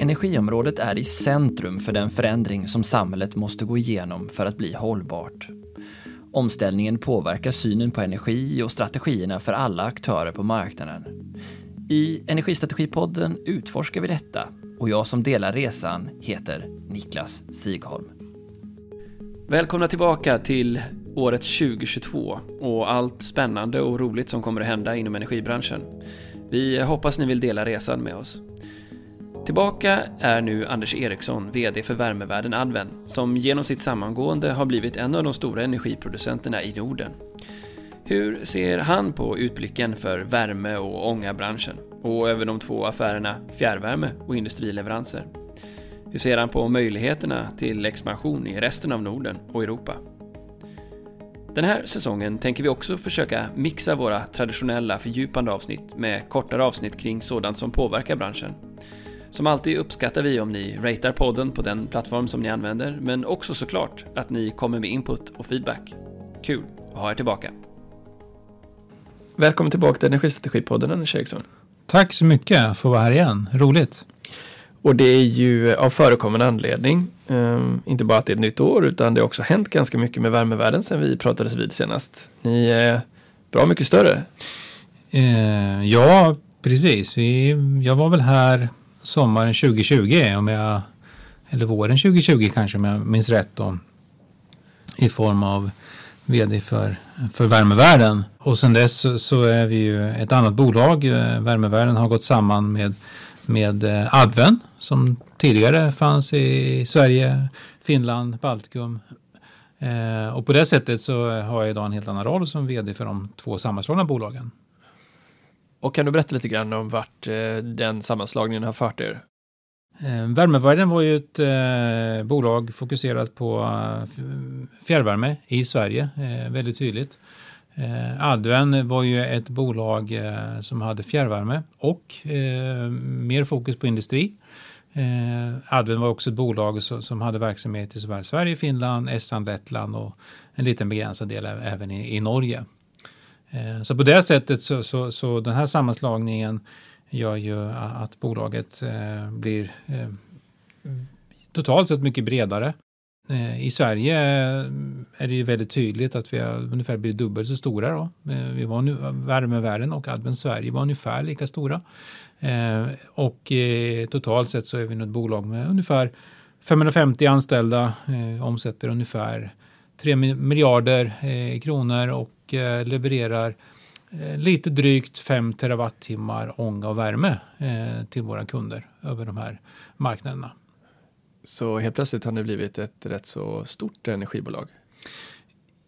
Energiområdet är i centrum för den förändring som samhället måste gå igenom för att bli hållbart. Omställningen påverkar synen på energi och strategierna för alla aktörer på marknaden. I Energistrategipodden utforskar vi detta och jag som delar resan heter Niklas Sigholm. Välkomna tillbaka till året 2022 och allt spännande och roligt som kommer att hända inom energibranschen. Vi hoppas ni vill dela resan med oss. Tillbaka är nu Anders Eriksson, VD för värmevärden Adven, som genom sitt sammangående har blivit en av de stora energiproducenterna i Norden. Hur ser han på utblicken för värme och ångabranschen och över de två affärerna fjärrvärme och industrileveranser? Hur ser han på möjligheterna till expansion i resten av Norden och Europa? Den här säsongen tänker vi också försöka mixa våra traditionella fördjupande avsnitt med kortare avsnitt kring sådant som påverkar branschen. Som alltid uppskattar vi om ni ratear podden på den plattform som ni använder, men också såklart att ni kommer med input och feedback. Kul att ha er tillbaka. Välkommen tillbaka till Energistrategipodden, Anders Eriksson. Tack så mycket för att vara här igen. Roligt. Och det är ju av förekommande anledning. Um, inte bara att det är ett nytt år, utan det har också hänt ganska mycket med värmevärlden sedan vi pratades vid senast. Ni är bra mycket större. Uh, ja, precis. Vi, jag var väl här sommaren 2020, om jag, eller våren 2020 kanske om jag minns rätt då, i form av vd för, för Värmevärden. Och sen dess så, så är vi ju ett annat bolag. Eh, Värmevärden har gått samman med, med eh, Adven som tidigare fanns i Sverige, Finland, Baltikum. Eh, och på det sättet så har jag idag en helt annan roll som vd för de två sammanslagna bolagen. Och kan du berätta lite grann om vart eh, den sammanslagningen har fört er? Eh, Värmevärden var ju ett eh, bolag fokuserat på eh, fjärrvärme i Sverige, eh, väldigt tydligt. Eh, Adven var ju ett bolag eh, som hade fjärrvärme och mer fokus på industri. Adven var också ett bolag som hade verksamhet i såväl Sverige, Finland, Estland, Lettland och en liten begränsad del även i, i Norge. Eh, så på det sättet så, så, så, den här sammanslagningen gör ju att bolaget eh, blir eh, totalt sett mycket bredare. I Sverige är det ju väldigt tydligt att vi har ungefär blivit dubbelt så stora. Då. Vi var nu, Värmevärden och Advent Sverige var ungefär lika stora. Och totalt sett så är vi nu ett bolag med ungefär 550 anställda, omsätter ungefär 3 miljarder kronor och Eh, levererar eh, lite drygt 5 terawattimmar ånga och värme eh, till våra kunder över de här marknaderna. Så helt plötsligt har ni blivit ett rätt så stort energibolag?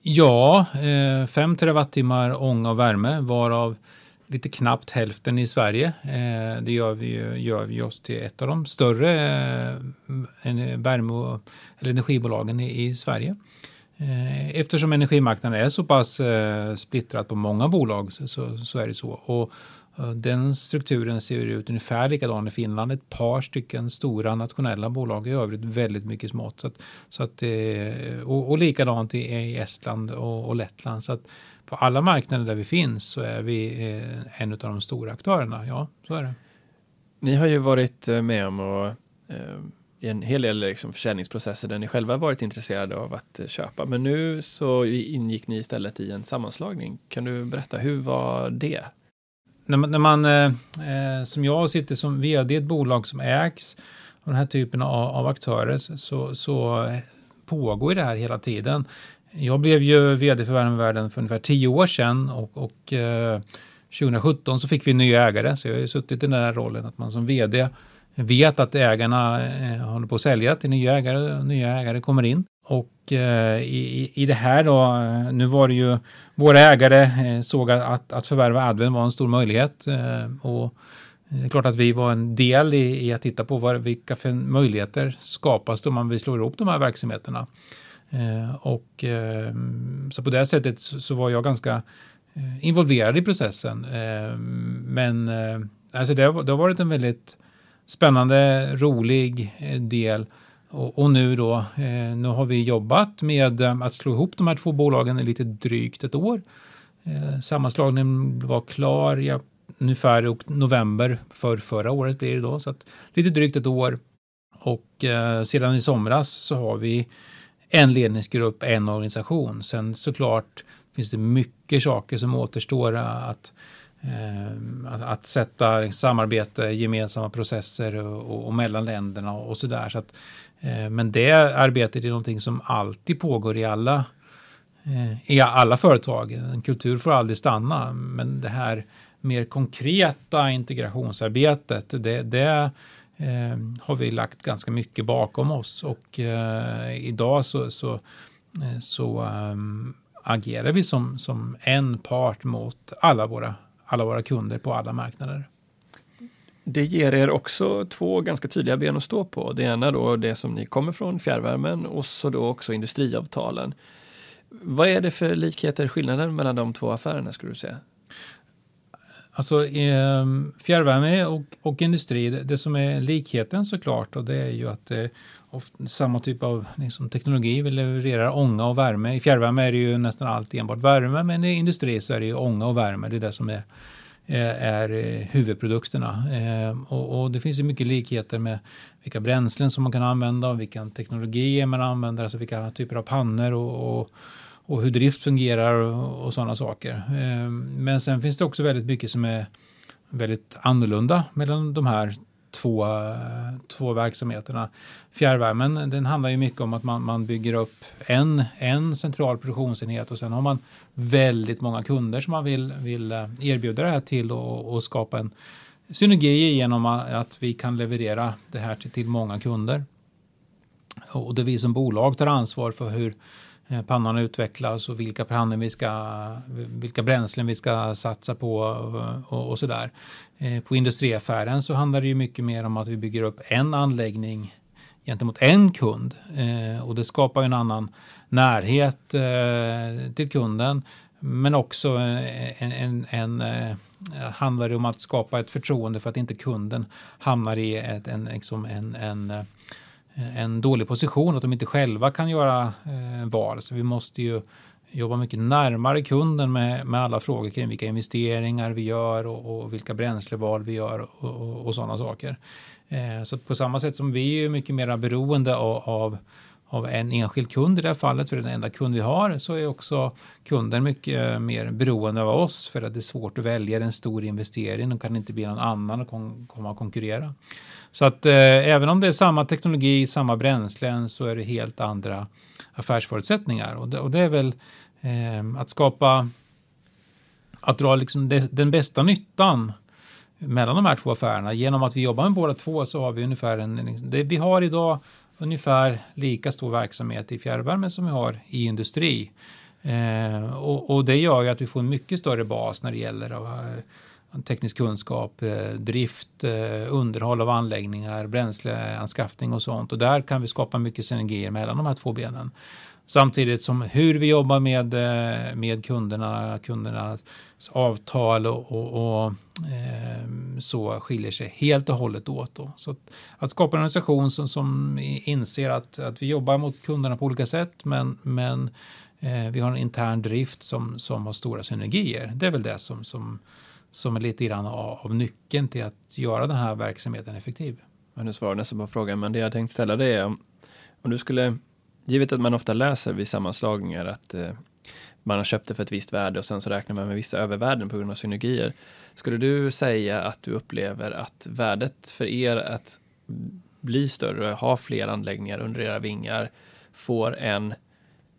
Ja, 5 terawattimmar ånga och värme varav lite knappt hälften i Sverige. Det gör vi, gör vi oss till ett av de större värme eller energibolagen i Sverige. Eh, eftersom energimarknaden är så pass eh, splittrad på många bolag så, så, är det så. Och eh, den strukturen ser ut ungefär likadan i Finland. Ett par stycken stora nationella bolag, i övrigt väldigt mycket smått. Så att, så att, och, och likadant i, i Estland och, och Lettland. Så att på alla marknader där vi finns så är vi en av de stora aktörerna. Ja, så är det. Ni har ju varit med om att i en hel del liksom försäljningsprocesser där ni själva varit intresserade av att eh, köpa. Men nu så ingick ni istället i en sammanslagning. Kan du berätta, hur var det? När man, när man eh, eh som jag sitter som vd i ett bolag som ägs av den här typen av, av aktörer så, så pågår det här hela tiden. Jag blev ju vd för Värmevärlden för ungefär tio år sedan och, och eh, 2017 så fick vi nya ägare, så jag har ju suttit i den här rollen att man som vd vet att ägarna eh, håller på att sälja till nya ägare och nya ägare kommer in. Och eh, i, i det här då, eh, nu var det ju våra ägare såg att, att förvärva Adven var en stor möjlighet. och det är klart att vi var en del i, i att titta på vad, vilka möjligheter skapas om man vill slå ihop de här verksamheterna. och så på det sättet så, var jag ganska involverad i processen. men alltså det, det har varit en väldigt spännande, rolig eh, del. Och, och, nu då, eh, nu har vi jobbat med eh, att slå ihop de här två bolagen i lite drygt ett år. Eh, sammanslagningen var klar i ungefär november för förra året blir det då, så att lite drygt ett år. Och eh, sedan i somras så har vi en ledningsgrupp, en organisation. Sen såklart finns det mycket saker som återstår eh, att, eh, Eh, att, att, sätta samarbete, gemensamma processer och, och, och mellan länderna och sådär. Så att, eh, men det arbetet är någonting som alltid pågår i alla, eh, i alla företag. En kultur får aldrig stanna, men det här mer konkreta integrationsarbetet, det, det eh, har vi lagt ganska mycket bakom oss och eh, idag så, så, eh, så ehm, agerar vi som, som en part mot alla våra, alla våra kunder på alla marknader. Det ger er också två ganska tydliga ben att stå på. Det ena då det som ni kommer från, fjärrvärmen, och så då också industriavtalen. Vad är det för likheter, skillnader mellan de två affärerna skulle du säga? Alltså eh, fjärrvärme och, och industri, det, det, som är likheten såklart och det är ju att eh, det ofta, samma typ av liksom, teknologi. Vi levererar ånga och värme. I fjärrvärme är det ju nästan alltid enbart värme men i industri så är det ju ånga och värme. Det är det som är, eh, är, är huvudprodukterna. Eh, och, och, det finns ju mycket likheter med vilka bränslen som man kan använda och vilken teknologi man använder, alltså vilka typer av pannor och, och och hur drift fungerar och, och sådana saker. Ehm, men sen finns det också väldigt mycket som är väldigt annorlunda mellan de här två, två verksamheterna. Fjärrvärmen, den handlar ju mycket om att man, man bygger upp en, en central produktionsenhet och sen har man väldigt många kunder som man vill, vill eh, erbjuda det här till och, och skapa en synergi genom att vi kan leverera det här till, till många kunder. Och det vi som bolag tar ansvar för hur Eh, pannan utvecklas och vilka pannor vi ska, vilka bränslen vi ska satsa på och, och sådär. Eh, på industriaffären så handlar det ju mycket mer om att vi bygger upp en anläggning gentemot en kund eh, och det skapar en annan närhet till kunden. Men också en, en, en handlar det om att skapa ett förtroende för att inte kunden hamnar i ett, en, liksom en, en Eh, en dålig position, att de inte själva kan göra eh, val. Så vi måste ju jobba mycket närmare kunden med, med alla frågor kring vilka investeringar vi gör och, och vilka bränsleval vi gör och, och, och sådana saker. Eh, så på samma sätt som vi är mycket mer beroende av, av, av, en enskild kund i det här fallet, för det är den enda kund vi har, så är också kunden mycket eh, mer beroende av oss för att det är svårt att välja en stor investering och kan inte bli någon annan att komma och konkurrera. Så att eh, även om det är samma teknologi, samma bränslen så är det helt andra affärsförutsättningar. Och det, och det är väl eh, att skapa, att dra liksom de, den bästa nyttan mellan de här två affärerna. Genom att vi jobbar med båda två så har vi ungefär en, det, vi har idag ungefär lika stor verksamhet i fjärrvärme som vi har i industri. Eh, och, och, det gör ju att vi får en mycket större bas när det gäller att, eh, teknisk kunskap, eh, drift, eh, underhåll av anläggningar, bränsleanskaffning och sånt. Och där kan vi skapa mycket synergier mellan de här två benen. Samtidigt som hur vi jobbar med, eh, med kunderna, kundernas avtal och, och, och så skiljer sig helt och hållet åt. Då. Så att, att skapa en organisation som, som inser att, att vi jobbar mot kunderna på olika sätt men, men eh, vi har en intern drift som, som har stora synergier. Det är väl det som, som som är lite grann av, av nyckeln till att göra den här verksamheten effektiv. Men du svarar nästan på frågan, men det jag tänkte ställa det är om, om du skulle, givet att man ofta läser vid sammanslagningar att eh, man har köpt det för ett visst värde och sen så räknar man med vissa övervärden på grund av synergier. Skulle du säga att du upplever att värdet för er att bli större, ha fler anläggningar under era vingar, får en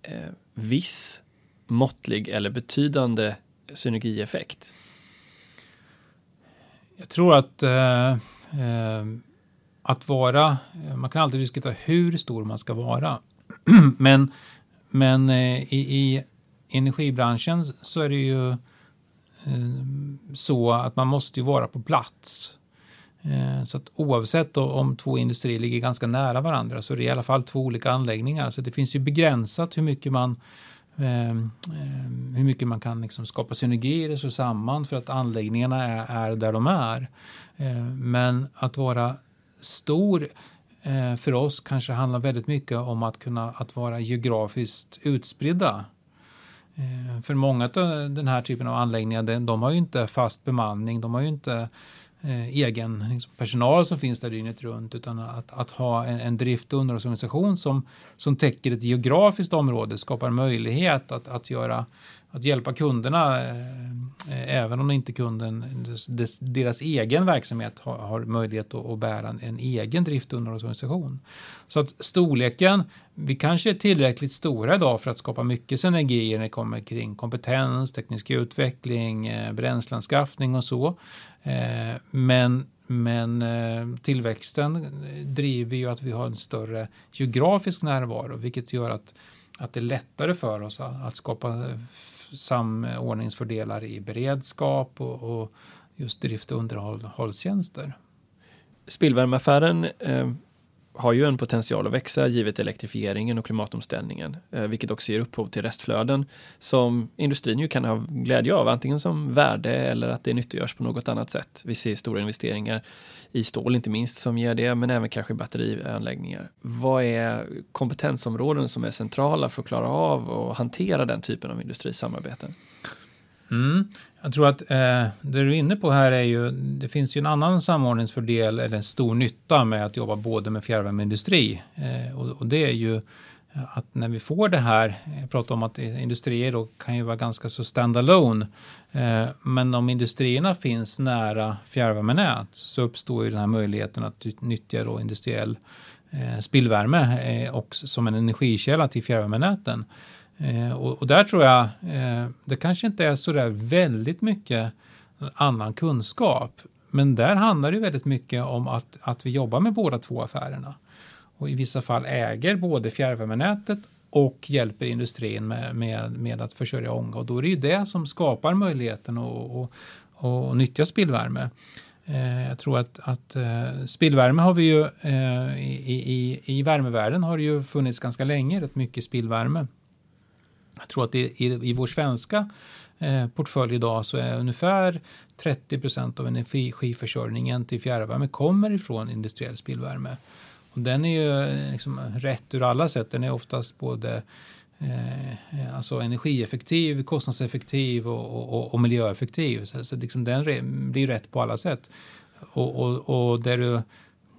eh, viss måttlig eller betydande synergieffekt? Jag tror att eh, eh, att vara, eh, man kan alltid diskutera hur stor man ska vara. men men eh, i, i, energibranschen så är det ju eh, så att man måste vara på plats. Eh, så att oavsett om två industrier ligger ganska nära varandra så är det i alla fall två olika anläggningar. Så det finns ju begränsat hur mycket man Ehm, ehm, hur mycket man kan liksom skapa synergier och slå samman för att anläggningarna är, är där de är. Ehm, men att vara stor eh, för oss kanske handlar väldigt mycket om att kunna att vara geografiskt utspridda. Eh, för många av den här typen av anläggningar, de har ju inte fast bemanning, de har ju inte eh, Eh, egen liksom, personal som finns där dygnet runt, utan att, att ha en, en drift och underhållsorganisation som, som täcker ett geografiskt område skapar möjlighet att, att göra att hjälpa kunderna, eh, även om inte kunden, deras egen verksamhet har, har möjlighet att, att, bära en, en egen drift och underhållsorganisation. Så att storleken, vi kanske är tillräckligt stora idag för att skapa mycket synergier när det kommer kring kompetens, teknisk utveckling, eh, bränsleanskaffning och så. Eh, men men eh, tillväxten driver ju att vi har en större geografisk närvaro, vilket gör att, att det är lättare för oss att, att skapa samordningsfördelar i beredskap och, och just drift och underhållstjänster. Spillvärmeaffären eh, har ju en potential att växa givet elektrifieringen och klimatomställningen, eh, vilket också ger upphov till restflöden som industrin ju kan ha glädje av, antingen som värde eller att det nyttiggörs på något annat sätt. Vi ser stora investeringar i stål inte minst som ger det, men även kanske batterianläggningar. Vad är kompetensområden som är centrala för att klara av och hantera den typen av industrisamarbeten? Mm. Jag tror att eh, det du är inne på här är ju, det finns ju en annan samordningsfördel eller en stor nytta med att jobba både med fjärrvärmeindustri eh, och, och, det är ju att när vi får det här, jag pratar om att industrier då kan ju vara ganska så standalone, eh, men om industrierna finns nära fjärrvärmenät så uppstår ju den här möjligheten att nyttja då industriell eh, spillvärme eh, också som en energikälla till fjärrvärmenäten. Eh, och, och, där tror jag eh, det kanske inte är så där väldigt mycket annan kunskap. Men där handlar det väldigt mycket om att, att vi jobbar med båda två affärerna. Och i vissa fall äger både fjärrvärmenätet och hjälper industrin med, med, med att försörja ånga. Och då är det ju det som skapar möjligheten att, och, och, och nyttja spillvärme. Eh, jag tror att, att eh, spillvärme har vi ju eh, i, i, i värmevärlden har det ju funnits ganska länge, rätt mycket spillvärme. Jag tror att i, i, i vår svenska eh, portfölj idag så är ungefär 30 procent av energiförsörjningen till fjärrvärme kommer ifrån industriell spillvärme. Och den är ju eh, liksom rätt ur alla sätt. Den är oftast både eh, alltså energieffektiv, kostnadseffektiv och, och, och miljöeffektiv. Så, så liksom den blir rätt på alla sätt. Och, och, och det,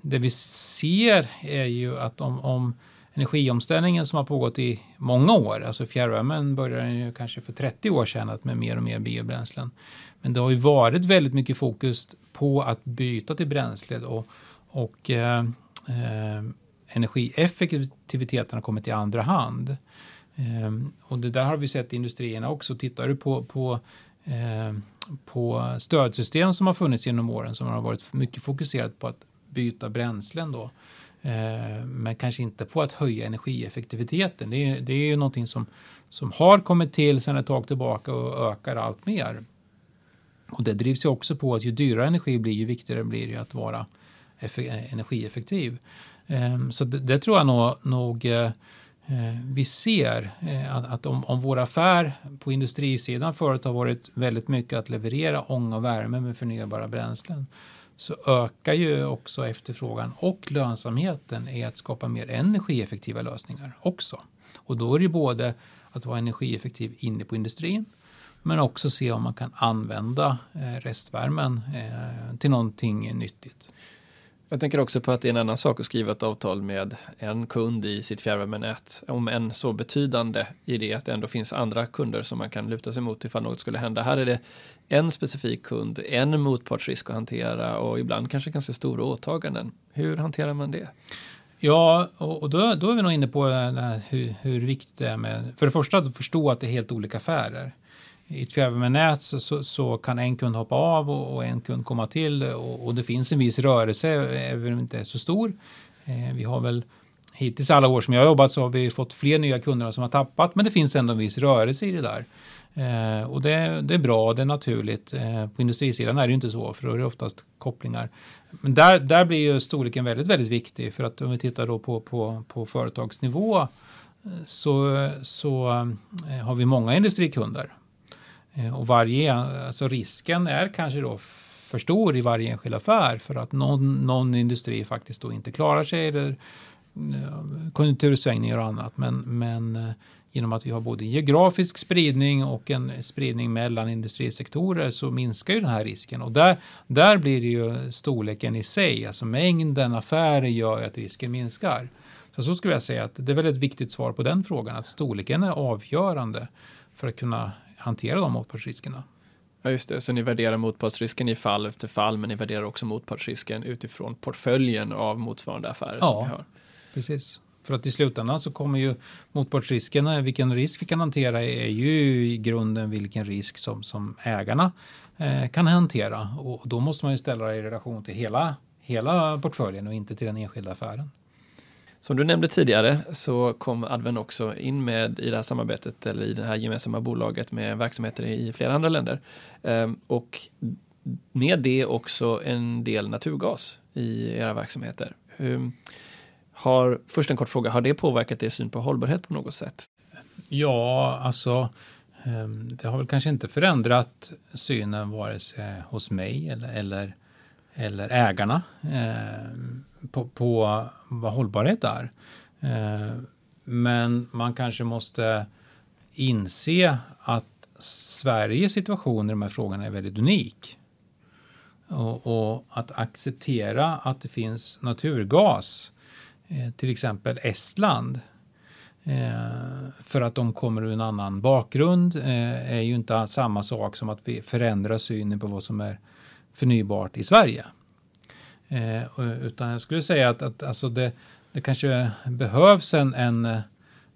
det vi ser är ju att om, om energiomställningen som har pågått i många år, alltså fjärrvärmen började ju kanske för 30 år sedan att med mer och mer biobränslen. Men det har ju varit väldigt mycket fokus på att byta till bränsle och, och eh, eh, energieffektiviteten har kommit i andra hand. Eh, och det där har vi sett i industrierna också. Tittar du på, på eh, på stödsystem som har funnits genom åren som har varit mycket fokuserat på att byta bränslen då Eh, Eh, men kanske inte på att höja energieffektiviteten. Det är, det är ju någonting som, som har kommit till sedan ett tag tillbaka och ökar allt mer. Och det drivs ju också på att ju dyrare energi blir, ju viktigare blir det att vara energieffektiv. Eh, så det, det, tror jag nog, nog eh, vi ser att, att om, om vår affär på industrisidan förut har varit väldigt mycket att leverera ånga och värme med förnybara bränslen så ökar ju också efterfrågan och lönsamheten i att skapa mer energieffektiva lösningar också. Och då är det både att vara energieffektiv inne på industrin men också se om man kan använda eh, restvärmen eh, till någonting nyttigt. Jag tänker också på att det är en annan sak att skriva ett avtal med en kund i sitt fjärrvärmenät. Om en så betydande i det att det ändå finns andra kunder som man kan luta sig mot ifall något skulle hända. Här är det en specifik kund, en motpartsrisk att hantera och ibland kanske ganska stora åtaganden. Hur hanterar man det? Ja, och då, då är vi nog inne på hur, hur viktigt det är med, för det första att förstå att det är helt olika affärer i ett fjärrvärmenät så, så, så, kan en kund hoppa av och, och en kund komma till och, och, det finns en viss rörelse, även om det inte är så stor. Eh, vi har väl hittills alla år som jag har jobbat så har vi fått fler nya kunder som har tappat, men det finns ändå en viss rörelse i det där. Eh, och det, det, är bra, det är naturligt. Eh, på industrisidan är det ju inte så, för då är det oftast kopplingar. Men där, där blir ju storleken väldigt, väldigt viktig, för att om vi tittar då på, på, på företagsnivå eh, så, så eh, har vi många industrikunder Eh, och varje, alltså risken är kanske då för stor i varje enskild affär för att någon, någon industri faktiskt då inte klarar sig eller eh, konjunktursvängningar och annat. Men, men eh, genom att vi har både geografisk spridning och en spridning mellan industrisektorer så minskar ju den här risken. Och där, där blir det ju storleken i sig, alltså mängden affärer gör att risken minskar. Så så skulle jag säga att det är väl ett viktigt svar på den frågan, att storleken är avgörande för att kunna hantera de motpartsriskerna. Ja, just det. Så ni värderar motpartsrisken i fall efter fall, men ni värderar också motpartsrisken utifrån portföljen av motsvarande affärer ja, som vi har. precis. För att i slutändan så kommer ju motpartsriskerna, vilken risk vi kan hantera är ju i grunden vilken risk som, som ägarna eh, kan hantera. Och då måste man ju ställa det i relation till hela, hela portföljen och inte till den enskilda affären. Som du nämnde tidigare så kom Adven också in med i det här samarbetet eller i det här gemensamma bolaget med verksamheter i flera andra länder. Ehm, och med det också en del naturgas i era verksamheter. Ehm, har, först en kort fråga, har det påverkat er syn på hållbarhet på något sätt? Ja, alltså ehm, det har väl kanske inte förändrat synen vare sig hos mig eller, eller, eller ägarna. På, på vad hållbarhet är. Eh, men man kanske måste inse att Sveriges situation i de här frågorna är väldigt unik. Och, och att acceptera att det finns naturgas, eh, till exempel Estland, eh, för att de kommer ur en annan bakgrund eh, är ju inte samma sak som att vi förändrar synen på vad som är förnybart i Sverige. Eh, utan jag skulle säga att, att alltså det, det kanske behövs en, en eh,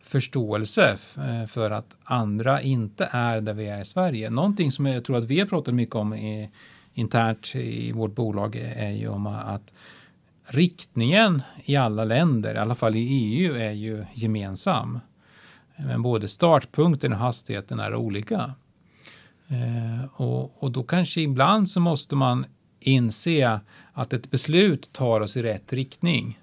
förståelse eh, för att andra inte är där vi är i Sverige. Någonting som jag tror att vi har pratat mycket om i, internt i vårt bolag är ju om att riktningen i alla länder, i alla fall i EU, är ju gemensam. Men både startpunkten och hastigheten är olika. Eh, och, och då kanske ibland så måste man inse att ett beslut tar oss i rätt riktning.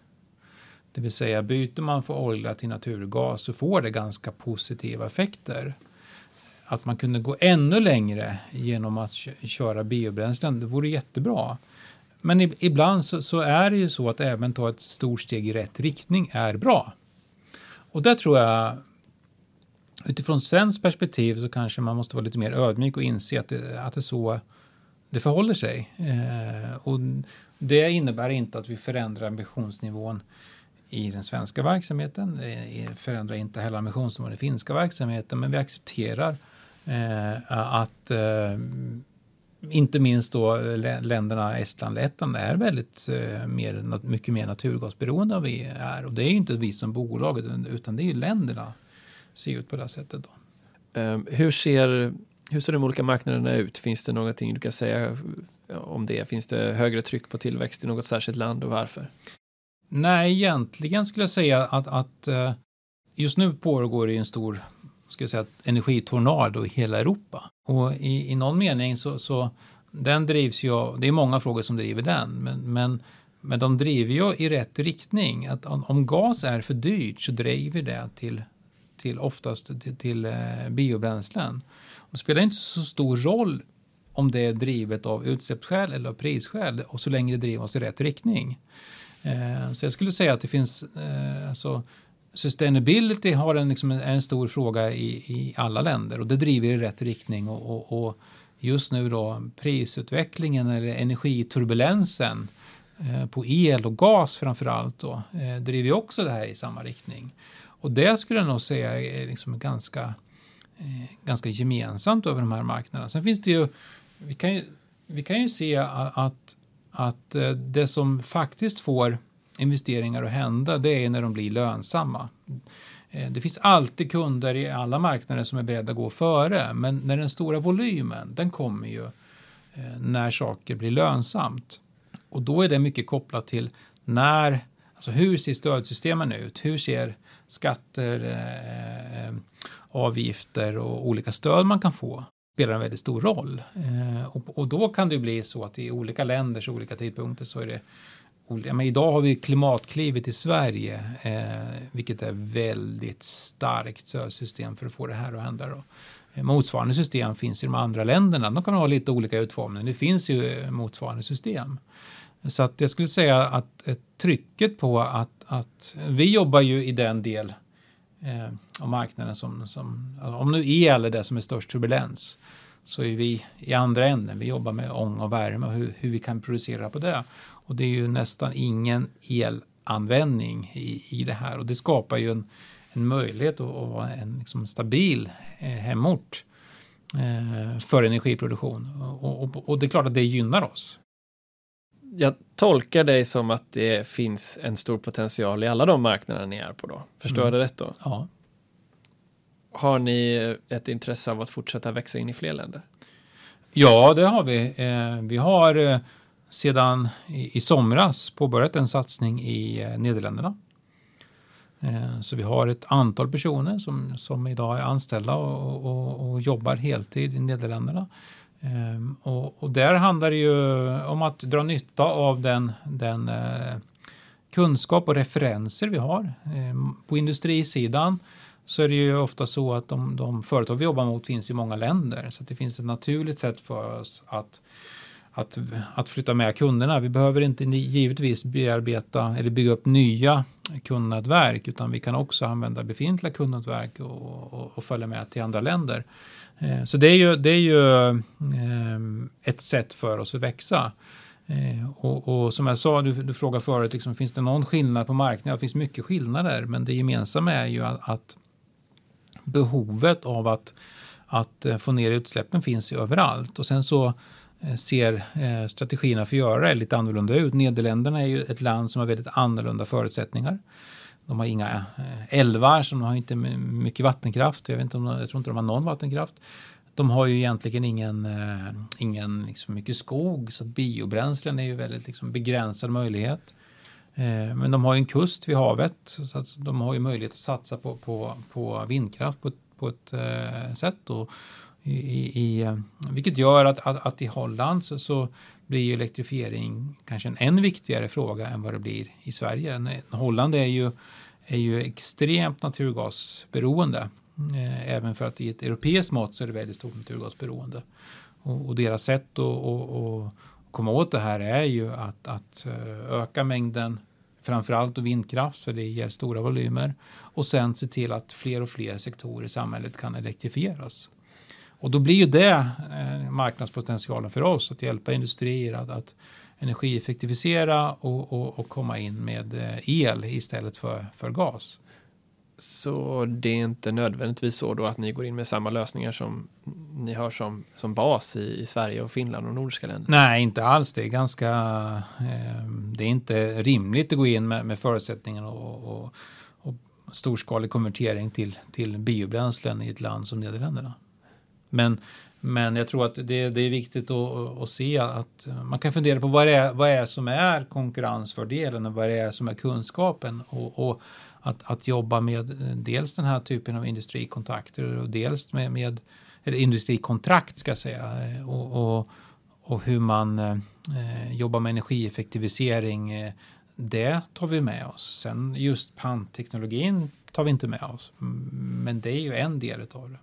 Det vill säga byter man från olja till naturgas så får det ganska positiva effekter. Att man kunde gå ännu längre genom att köra biobränslen, det vore jättebra. Men ibland så, så, är det ju så att även ta ett stort steg i rätt riktning är bra. Och där tror jag, utifrån svenskt perspektiv så kanske man måste vara lite mer ödmjuk och inse att det, att det så det förhåller sig. Eh, och det innebär inte att vi förändrar ambitionsnivån i den svenska verksamheten. Eh, det förändrar inte heller ambitionsnivån i den finska verksamheten, men vi accepterar eh, att eh, inte minst då länderna Estland, Lettland är väldigt eh, mer, mycket mer naturgasberoende än vi är. Och det är ju inte vi som bolag, utan det är ju länderna ser ut på det här sättet. Då. Eh, hur ser hur ser de olika marknaderna ut? Finns det någonting du kan säga om det? Finns det högre tryck på tillväxt i något särskilt land och varför? Nej, egentligen skulle jag säga att, att eh, just nu pågår det en stor ska jag säga, energitornado i hela Europa. Och i, i någon mening så, så den drivs ju av, det är många frågor som driver den, men, men, men de driver ju i rätt riktning. Att om, om gas är för dyrt så driver det till, till oftast till, till eh, biobränslen. Det spelar inte så stor roll om det är drivet av utsläppsskäl eller av prisskäl och så länge det driver oss i rätt riktning. Eh, så jag skulle säga att det finns, eh, alltså, sustainability har en, liksom är en stor fråga i, i, alla länder och det driver i rätt riktning och, och, och just nu då prisutvecklingen eller energiturbulensen eh, på el och gas framför allt då eh, driver också det här i samma riktning. Och det skulle jag nog säga är liksom ganska Eh, Eh, ganska gemensamt över de här marknaderna. Sen finns det ju, vi kan ju, vi kan ju se att, att eh, det som faktiskt får investeringar att hända, det är när de blir lönsamma. Eh, det finns alltid kunder i alla marknader som är beredda att gå före, men när den stora volymen, den kommer ju när saker blir lönsamt. Och då är det mycket kopplat till när, alltså hur ser stödsystemen ut? Hur ser skatter, eh, avgifter och olika stöd man kan få spelar en väldigt stor roll. Eh, och, och, då kan det bli så att i olika länders olika tidpunkter så är det men idag har vi klimatklivet i Sverige, eh, vilket är väldigt starkt stödsystem för att få det här att hända. Då. Eh, motsvarande system finns i de andra länderna. De kan ha lite olika utformning. Det finns ju eh, motsvarande system. Så att jag skulle säga att eh, trycket på att, att vi jobbar ju i den del eh, av marknaden som, som alltså om nu el är det som är störst turbulens så är vi i andra änden. Vi jobbar med ång och värme och hur, hur vi kan producera på det. Och det är ju nästan ingen elanvändning i, i det här och det skapar ju en, en möjlighet att, att vara en liksom stabil eh, hemort eh, för energiproduktion. Och, och, och, det är klart att det gynnar oss. Jag tolkar dig som att det finns en stor potential i alla de marknader ni är på då. Förstår mm. jag det rätt då? Ja. Har ni ett intresse av att fortsätta växa in i fler länder? Ja, det har vi. Eh, vi har eh, sedan i, somras påbörjat en satsning i eh, Nederländerna. Så vi har ett antal personer som, som idag är anställda och, och, och jobbar heltid i Nederländerna. Ehm, och, och, där handlar det ju om att dra nytta av den, den eh, kunskap och referenser vi har. Ehm, på industrisidan så är det ju ofta så att de, de företag vi jobbar mot finns i många länder. Så det finns ett naturligt sätt för oss att att, att flytta med kunderna. Vi behöver inte givetvis bearbeta eller bygga upp nya kundnätverk utan vi kan också använda befintliga kundnätverk och, och, och följa med till andra länder. Eh, så det är ju, det är ju eh, ett sätt för oss att växa. Eh, och, och, som jag sa, du, du frågade förut, liksom, finns det någon skillnad på marknaden? Det finns mycket skillnader, men det gemensamma är ju att, att behovet av att, att eh, få ner utsläppen finns ju överallt. Och sen så eh, ser eh, strategierna för att göra det lite annorlunda ut. Nederländerna är ju ett land som har väldigt annorlunda förutsättningar. De har inga eh, älvar, så de har inte mycket vattenkraft. Jag, vet inte om, jag tror inte de har någon vattenkraft. De har ju egentligen ingen, eh, ingen liksom mycket skog, så biobränslen är ju väldigt liksom begränsad möjlighet. Eh, men de har ju en kust vid havet, så att de har ju möjlighet att satsa på, på, på vindkraft på, på ett sätt. Och, i, i, vilket gör att, att, att i Holland så, så, blir elektrifiering kanske en än viktigare fråga än vad det blir i Sverige. Holland är ju, är ju extremt naturgasberoende. Eh, även för att i ett europeiskt mått så är det väldigt stort naturgasberoende. Och, och deras sätt att komma åt det här är ju att, att eh, öka mängden framförallt vindkraft för det ger stora volymer och sen se till att fler och fler sektorer i samhället kan elektrifieras. Och då blir ju det eh, marknadspotentialen för oss att hjälpa industrier att, att energieffektivisera och, och, och, komma in med eh, el istället för, för gas. Så det är inte nödvändigtvis så då att ni går in med samma lösningar som ni har som, som bas i, i Sverige och Finland och nordiska länder? Nej, inte alls. Det är ganska, eh, det är inte rimligt att gå in med, med förutsättningar och, och, och storskalig konvertering till, till biobränslen i ett land som Nederländerna. Men, men jag tror att det, det är viktigt att, att, se att man kan fundera på vad det är, vad är som är konkurrensfördelen och vad det är som är kunskapen. Och, och att, att jobba med dels den här typen av industrikontakter och dels med, med eller industrikontrakt ska jag säga. Och, och, och hur man eh, jobbar med energieffektivisering. Eh, det tar vi med oss. Sen just pantteknologin tar vi inte med oss. Men det är ju en del av det.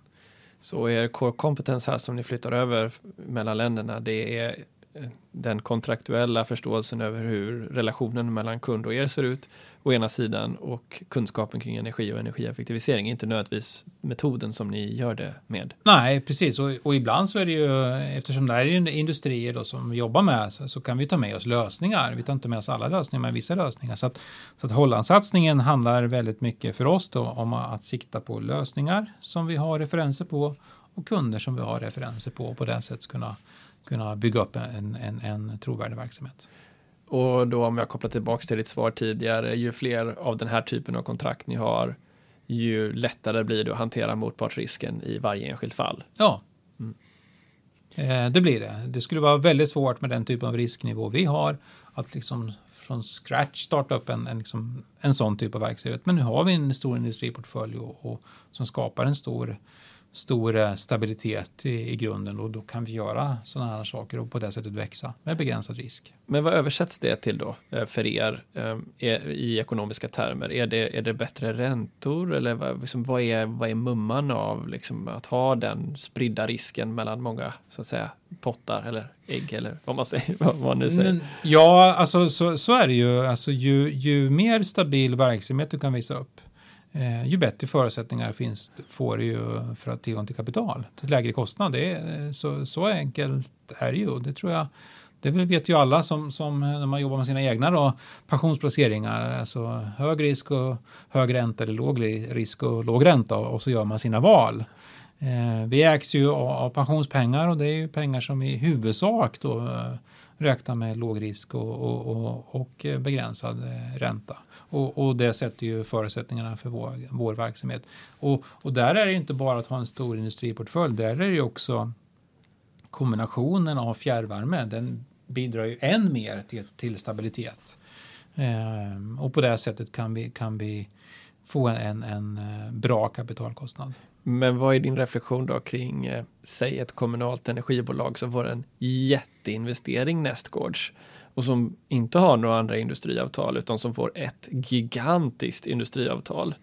Så er core competence här som ni flyttar över mellan länderna, det är eh, den kontraktuella förståelsen över hur relationen mellan kund och er ser ut å ena sidan och kunskapen kring energi och energieffektivisering, inte nödvändigtvis metoden som ni gör det med. Nej, precis. Och, och ibland så är det ju, eftersom det här är industrier då som vi jobbar med, så, så, kan vi ta med oss lösningar. Vi tar inte med oss alla lösningar, men vissa lösningar. Så att, så att Hollandsatsningen handlar väldigt mycket för oss då om att sikta på lösningar som vi har referenser på och kunder som vi har referenser på och på det sättet kunna, kunna bygga upp en, en, en trovärdig verksamhet. Och då om jag kopplar tillbaka till ditt svar tidigare, ju fler av den här typen av kontrakt ni har, ju lättare blir det att hantera motpartsrisken i varje enskilt fall. Ja, mm. eh, det blir det. Det skulle vara väldigt svårt med den typen av risknivå vi har, att liksom från scratch starta upp en, en, liksom, en sån typ av verksamhet. Men nu har vi en stor industriportfölj och, och som skapar en stor stor eh, stabilitet i, i grunden och då kan vi göra sådana här saker och på det sättet växa med begränsad risk. Men vad översätts det till då eh, för er eh, i ekonomiska termer? Är det, är det bättre räntor eller vad, liksom, vad, är, vad är mumman av liksom, att ha den spridda risken mellan många så att säga pottar eller ägg eller vad man säger, vad man nu säger. Ja, alltså så, så är det ju. Alltså, ju, ju mer stabil verksamhet du kan visa upp eh, ju bättre förutsättningar finns, får du ju för att tillgång till kapital till lägre kostnad. Det är, eh, så, så enkelt är det ju. Det tror jag det vet ju alla som, som eh, när man jobbar med sina egna då, pensionsplaceringar. Alltså hög risk och hög ränta eller låg risk och låg ränta och så gör man sina val. Eh, vi ägs ju av, av pensionspengar och det är ju pengar som i huvudsak då eh, räknar med låg risk och, och, och, och begränsad ränta. Och, och, det sätter ju förutsättningarna för vår, vår verksamhet. Och, och där är det inte bara att ha en stor industriportfölj, där är det ju också kombinationen av fjärrvärme, den bidrar ju än mer till, till stabilitet. Ehm, och på det sättet kan vi, kan vi få en, en eh, bra kapitalkostnad. Men vad är din reflektion då kring, eh, säg ett kommunalt energibolag som får en jätteinvestering nästgårds och som inte har några andra industriavtal utan som får ett gigantiskt industriavtal.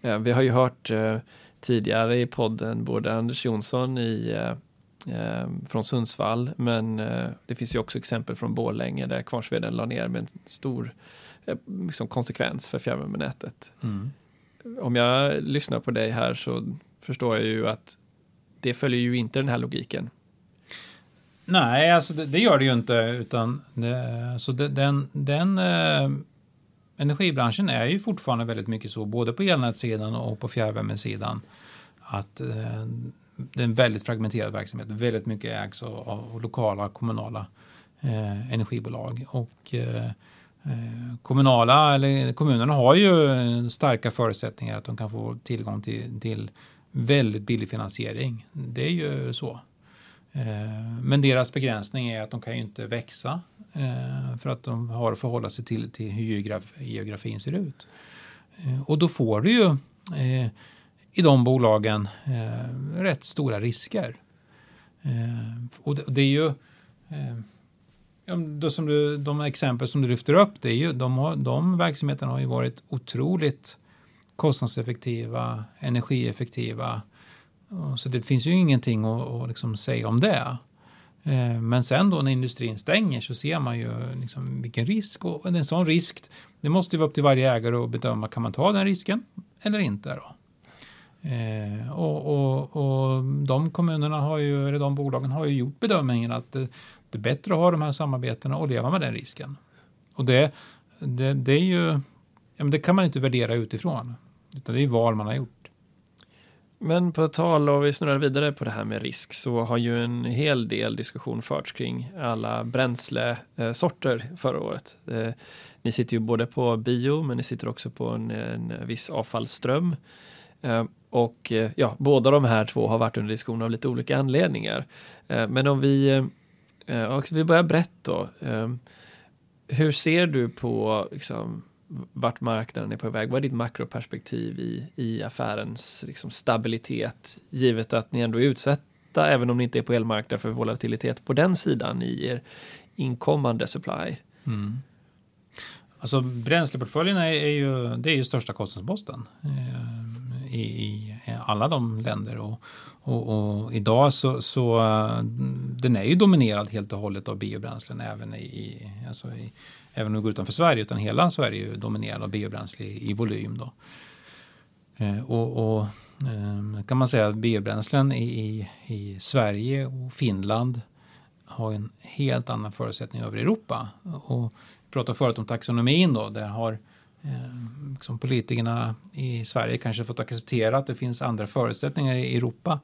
Eh, vi har ju hört eh, tidigare i podden både Anders Jonsson i eh, eh, från Sundsvall, men det finns ju också exempel från Borlänge där Kvarnsveden la ner med en stor liksom konsekvens för fjärrvärmenätet. Mm. Om jag lyssnar på dig här så förstår jag ju att det följer ju inte den här logiken. Nej, alltså det, det gör det ju inte. Utan det, så det, den, den eh, energibranschen är ju fortfarande väldigt mycket så, både på elnätssidan och på fjärrvärmesidan, att eh, det är en väldigt fragmenterad verksamhet. Väldigt mycket ägs av, av lokala kommunala eh, energibolag. Och eh, eh kommunala, eller kommunerna har ju starka förutsättningar att de kan få tillgång till, till väldigt billig finansiering. Det är ju så. Eh, men deras begränsning är att de kan ju inte växa eh, för att de har att förhålla sig till, till hur geografin ser ut. Eh, och då får du ju i de bolagen rätt stora risker. Och det är ju då som du, de exempel som du lyfter upp, det är ju, de, har, de verksamheterna har ju varit otroligt kostnadseffektiva, energieffektiva. Så det finns ju ingenting att, att liksom säga om det. Eh, men sen då när industrin stänger så ser man ju liksom vilken risk och en sån risk, det måste ju vara upp till varje ägare att bedöma, kan man ta den risken eller inte då? Eh, och, och, och, de kommunerna har ju, eller de bolagen har ju gjort bedömningen att det, det är bättre att ha de här samarbetena och leva med den risken. Och det, det, det är ju, ja, men det kan man inte värdera utifrån. Utan det är val man har gjort. Men på tal om vi snurrar vidare på det här med risk, så har ju en hel del diskussion förts kring alla bränslesorter förra året. Eh, ni sitter ju både på bio, men ni sitter också på en, en viss avfallsström. Eh, och eh, ja, båda de här två har varit under diskussion av lite olika anledningar. Men om vi, om vi börjar brett då. Hur ser du på liksom, vart marknaden är på väg. Vad är ditt makroperspektiv i, i affärens liksom, stabilitet, givet att ni ändå är utsatta, även om ni inte är på elmarknaden, för volatilitet på den sidan i er inkommande supply? Mm. Alltså bränsleportföljerna är, är, ju, det är ju största kostnadsposten eh, i, i, Eh, alla de länder. Och, och, och, idag så, så eh, den är ju dominerad helt och hållet av biobränslen även i, alltså i även om vi går utanför Sverige, utan hela Sverige är ju dominerad av biobränsle i, i volym. Då. Eh, och, och kan man säga att biobränslen i, i, i, Sverige och Finland har en helt annan förutsättning över Europa. Och vi pratade förut om taxonomin då, där har eh, liksom politikerna i Sverige kanske fått acceptera att det finns andra förutsättningar i Europa.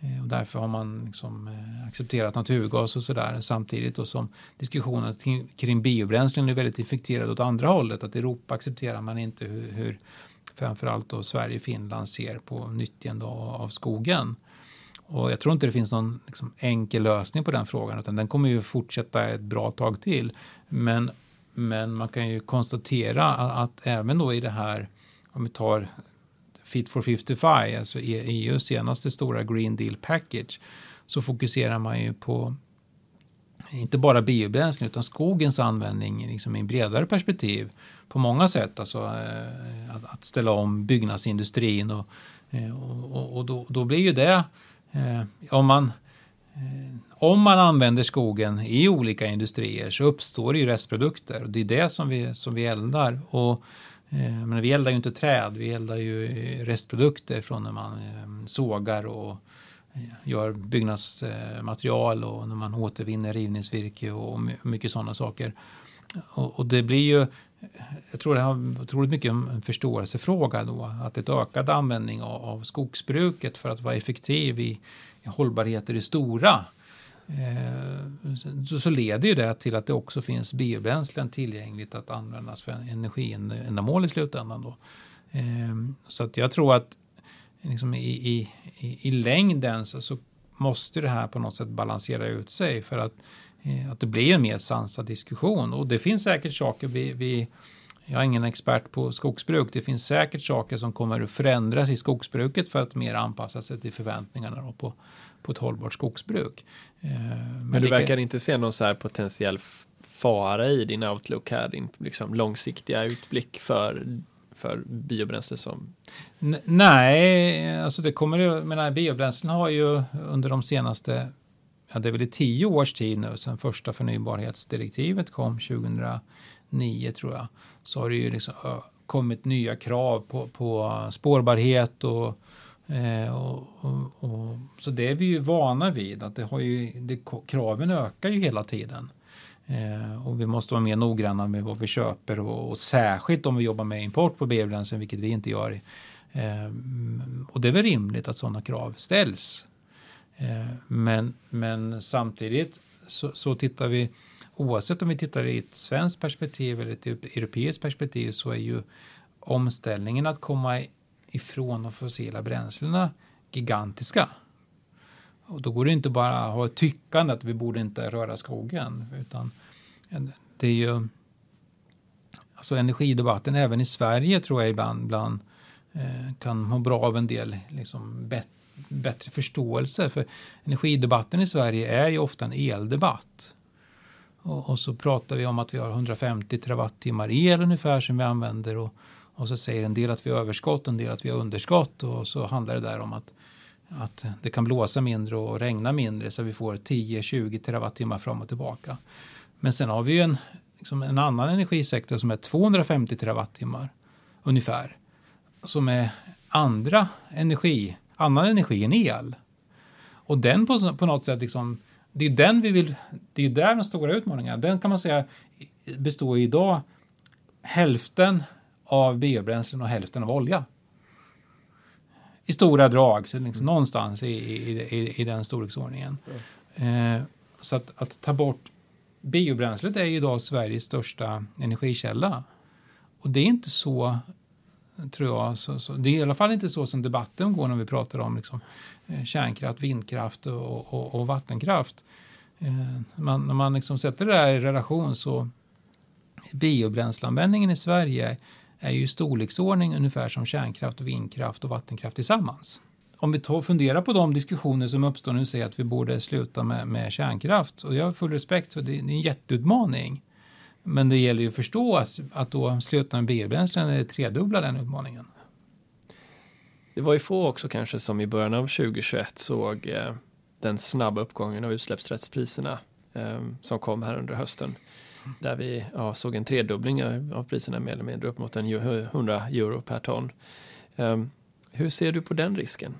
Eh, och därför har man liksom eh, accepterat naturgas och sådär samtidigt och som diskussionen kring biobränslen är väldigt infekterad åt andra hållet. Att Europa accepterar man inte hur, hur framförallt då Sverige och Finland ser på nyttjande av skogen. Och jag tror inte det finns någon liksom enkel lösning på den frågan utan den kommer ju fortsätta ett bra tag till. Men, men man kan ju konstatera att, även då i det här, om vi tar Fit for 55, alltså EUs senaste stora Green Deal Package, så fokuserar man ju på inte bara biobränslen utan skogens användning liksom i en bredare perspektiv på många sätt. Alltså eh, att, att, ställa om byggnadsindustrin eh, och, och, och då, då, blir ju det eh, om man om man använder skogen i olika industrier så uppstår det ju restprodukter och det är det som vi, som vi eldar. Och Eh, men vi eldar ju inte träd, vi eldar ju eh, restprodukter från när man eh, sågar och eh, gör byggnadsmaterial och när man återvinner rivningsvirke och mycket sådana saker. Och, och det blir ju, jag tror det har otroligt mycket en förståelsefråga då, att ett ökad användning av, av skogsbruket för att vara effektiv i, i hållbarheter i det stora Eh, så, så leder ju det till att det också finns biobränslen tillgängligt att användas för energiändamål i slutändan. Då. Ehm, så att jag tror att liksom i, i, i längden så, så måste det här på något sätt balansera ut sig för att Eh, att det blir en mer sansad diskussion. Och det finns säkert saker vi, vi jag är ingen expert på skogsbruk. Det finns säkert saker som kommer att förändras i skogsbruket för att mer anpassa sig till förväntningarna på, på ett hållbart skogsbruk. Eh, men, Men du verkar kan... inte se någon så här potentiell fara i din outlook här, din liksom långsiktiga utblick för för biobränsle som? N nej, alltså det kommer ju, menar biobränslen har ju under de senaste ja, det är väl i tio års tid nu sedan första förnybarhetsdirektivet kom 2009 tror jag. Så har det ju liksom kommit nya krav på, på spårbarhet och, eh, och, och, och, så det är vi ju vana vid att det har ju, det, kraven ökar ju hela tiden. Eh, och vi måste vara mer noggranna med vad vi köper och, och särskilt om vi jobbar med import på biobränslen, vilket vi inte gör. Eh, och det är väl rimligt att sådana krav ställs. Eh, men, men samtidigt så, så tittar vi, oavsett om vi tittar i ett svenskt perspektiv eller ett europeiskt perspektiv så är ju omställningen att komma ifrån de fossila bränslena gigantiska. Och då går det inte bara att ha ett tyckande att vi borde inte röra skogen utan det är ju alltså energidebatten även i Sverige tror jag ibland, ibland eh, kan må bra av en del liksom, bättre bättre förståelse. För energidebatten i Sverige är ju ofta en eldebatt. Och, och, så pratar vi om att vi har 150 terawattimmar el ungefär som vi använder. Och, och så säger en del att vi har överskott, och en del att vi har underskott. Och så handlar det där om att, att det kan blåsa mindre och regna mindre så vi får 10-20 terawattimmar fram och tillbaka. Men sen har vi ju en, liksom en annan energisektor som är 250 terawattimmar ungefär. Som är andra energi annan energi än el. Och den på, på något sätt, liksom, det är den vi vill, det är där de stora utmaningarna, den kan man säga består idag hälften av biobränslen och hälften av olja. I stora drag, så liksom mm. någonstans i, i, i, i den storleksordningen. Mm. Eh, så att, att ta bort biobränslet är ju idag Sveriges största energikälla. Och det är inte så tror jag. Så, så, det är i alla fall inte så som debatten går när vi pratar om liksom, eh, kärnkraft, vindkraft och, och, och vattenkraft. Eh, man, när man liksom sätter det här i relation så biobränsleanvändningen i Sverige är ju i storleksordning ungefär som kärnkraft, vindkraft och vattenkraft tillsammans. Om vi tar, funderar på de diskussioner som uppstår nu och säger att vi borde sluta med, med kärnkraft och jag har full respekt för det, det är en jätteutmaning. Men det gäller ju att förstå att, att då sluta med biobränslen är tredubbla den utmaningen. Det var ju få också kanske som i början av 2021 såg eh, den snabba uppgången av utsläppsrättspriserna eh, som kom här under hösten. Där vi ja, såg en tredubbling av priserna mer eller mindre upp mot en 100 euro per ton. Eh, hur ser du på den risken?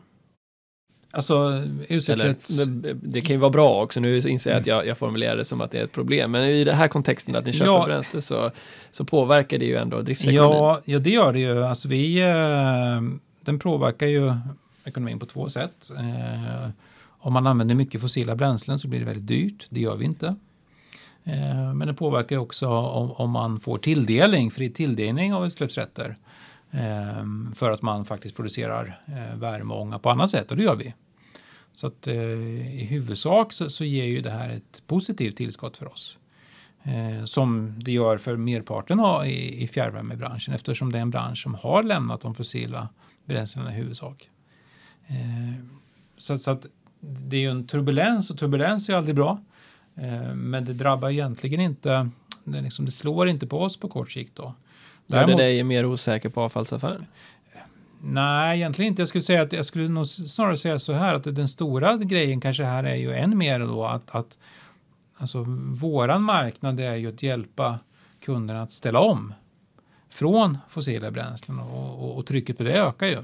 Alltså, utsläppsrätt... Eller, det kan ju vara bra också, nu inser jag att jag, jag formulerar det som att det är ett problem, men i den här kontexten att ni köper ja, bränsle så, så påverkar det ju ändå driftsekonomin. Ja, ja, det gör det ju. Alltså vi, eh, den påverkar ju ekonomin på två sätt. Eh, om man använder mycket fossila bränslen så blir det väldigt dyrt, det gör vi inte. Eh, men det påverkar också om, om man får tilldelning, fri tilldelning av utsläppsrätter för att man faktiskt producerar värme och ånga på annat sätt och det gör vi. Så att eh, i huvudsak så, så, ger ju det här ett positivt tillskott för oss. Eh, som det gör för merparten av, i, i fjärrvärmebranschen eftersom det är en bransch som har lämnat de fossila bränslena i huvudsak. Eh, så, så, att det är ju en turbulens och turbulens är aldrig bra. Eh, men det drabbar egentligen inte, det, liksom, det slår inte på oss på kort sikt då. Gör det dig mer osäker på avfallsaffären? Nej, egentligen inte. Jag skulle säga att jag skulle nog snarare säga så här att den stora grejen kanske här är ju än mer då att, att alltså våran marknad är ju att hjälpa kunderna att ställa om från fossila bränslen och, och, och trycket på det ökar ju.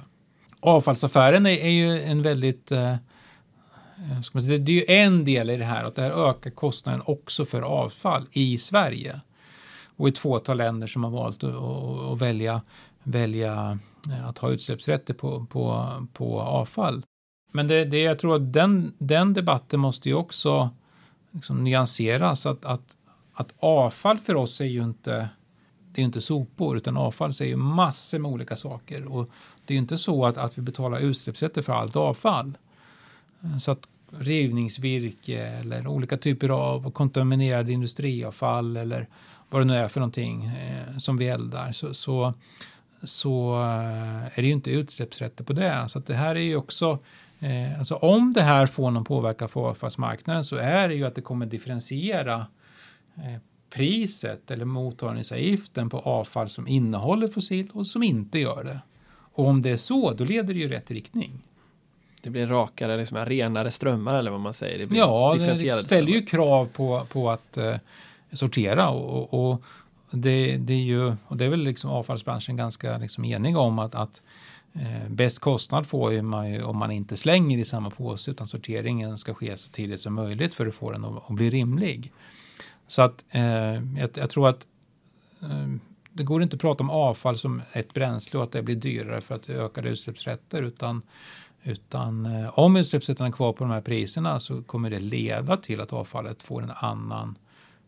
Avfallsaffären är, är ju en väldigt eh, eh ska man säga, det är ju en del i det här att det här ökar kostnaden också för avfall i Sverige och ett fåtal länder som har valt att, att, att välja, välja Eh, att ha utsläppsrätter på, på, på avfall. Men det, det, jag tror att den, den debatten måste ju också liksom nyanseras. Att, att, att avfall för oss är ju inte, det är inte sopor, utan avfall är ju massor med olika saker. Och det är ju inte så att, att vi betalar utsläppsrätter för allt avfall. Eh, så att rivningsvirke eller olika typer av kontaminerade industriavfall eller vad det nu är för någonting eh, som vi eldar så, så, så eh, är det ju inte utsläppsrätter på det. Så det här är ju också Eh, alltså om det här får någon påverkan på avfallsmarknaden så är det ju att det kommer differentiera eh, priset eller mottagningsavgiften på avfall som innehåller fossil och som inte gör det. Och om det är så, då leder det ju rätt riktning. Det blir rakare, liksom renare strömmar eller vad man säger. Det ja, det ställer ju krav på, på att eh, sortera och, och, det, det, är ju, och det är väl liksom avfallsbranschen ganska liksom enig om att, att Eh, bäst kostnad får man ju om man inte slänger i samma påse utan sorteringen ska ske så tidigt som möjligt för att få den att, att bli rimlig. Så att eh, jag, jag, tror att eh, det går inte att prata om avfall som ett bränsle och att det blir dyrare för att öka utsläppsrätter utan utan eh, om utsläppsrätterna är kvar på de här priserna så kommer det leda till att avfallet får en annan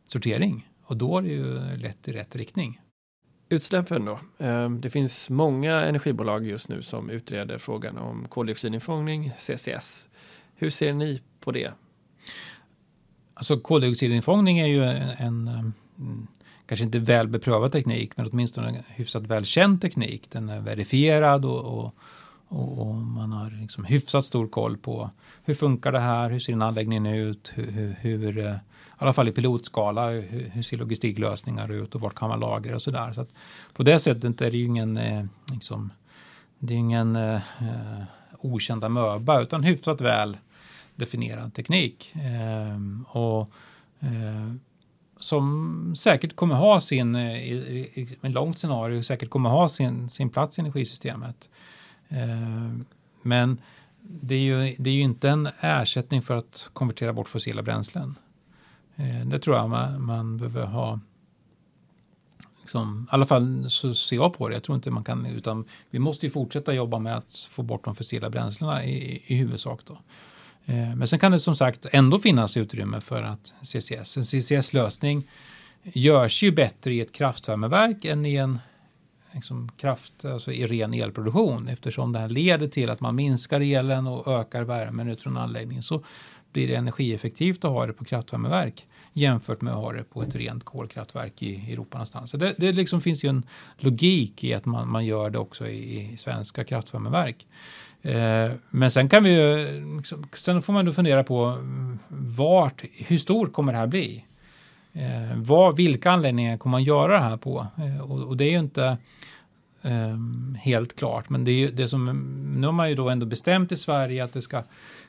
sortering och då är det ju lätt i rätt riktning. Utsläppen då. Ehm, det finns många energibolag just nu som utreder frågan om koldioxidinfångning, CCS. Hur ser ni på det? Alltså koldioxidinfångning är ju en, en mm, kanske inte väl beprövad teknik, men åtminstone en hyfsat välkänd teknik. Den är verifierad och, och, och, man har liksom hyfsat stor koll på hur funkar det här, hur ser en anläggning ut, hur, hur, hur eh, i alla fall i pilotskala, hur, hur ser logistiklösningar ut och vart kan man lagra och sådär. Så att på det sättet är det ju ingen, eh, liksom, det är ingen eh, okända möba utan hyfsat väl definierad teknik. Eh, och eh, som säkert kommer ha sin, eh, i, i en långt scenario, säkert kommer ha sin, sin plats i energisystemet. Eh, men det är, ju, det är ju inte en ersättning för att konvertera bort fossila bränslen. Eh, det tror jag man, man behöver ha. Liksom, I alla fall så ser jag på det. Jag tror inte man kan, utan vi måste ju fortsätta jobba med att få bort de fossila bränslena i, i huvudsak. Då. Eh, men sen kan det som sagt ändå finnas utrymme för att CCS. En CCS-lösning görs ju bättre i ett kraftvärmeverk än i en liksom, kraft, alltså i ren elproduktion eftersom det här leder till att man minskar elen och ökar värmen ut från anläggningen. Så blir det energieffektivt att ha det på kraftvärmeverk jämfört med att ha det på ett rent kolkraftverk i Europa någonstans. Så det, det liksom finns ju en logik i att man, man gör det också i, i svenska kraftvärmeverk. Eh, men sen kan vi ju, liksom, sen får man då fundera på mm, vart, hur stor kommer det här bli? Eh, vad, vilka anläggningar kommer man göra det här på? Eh, och, och, det är ju inte Ehm, helt klart, men det är ju det som, nu har man ju då ändå bestämt i Sverige att det ska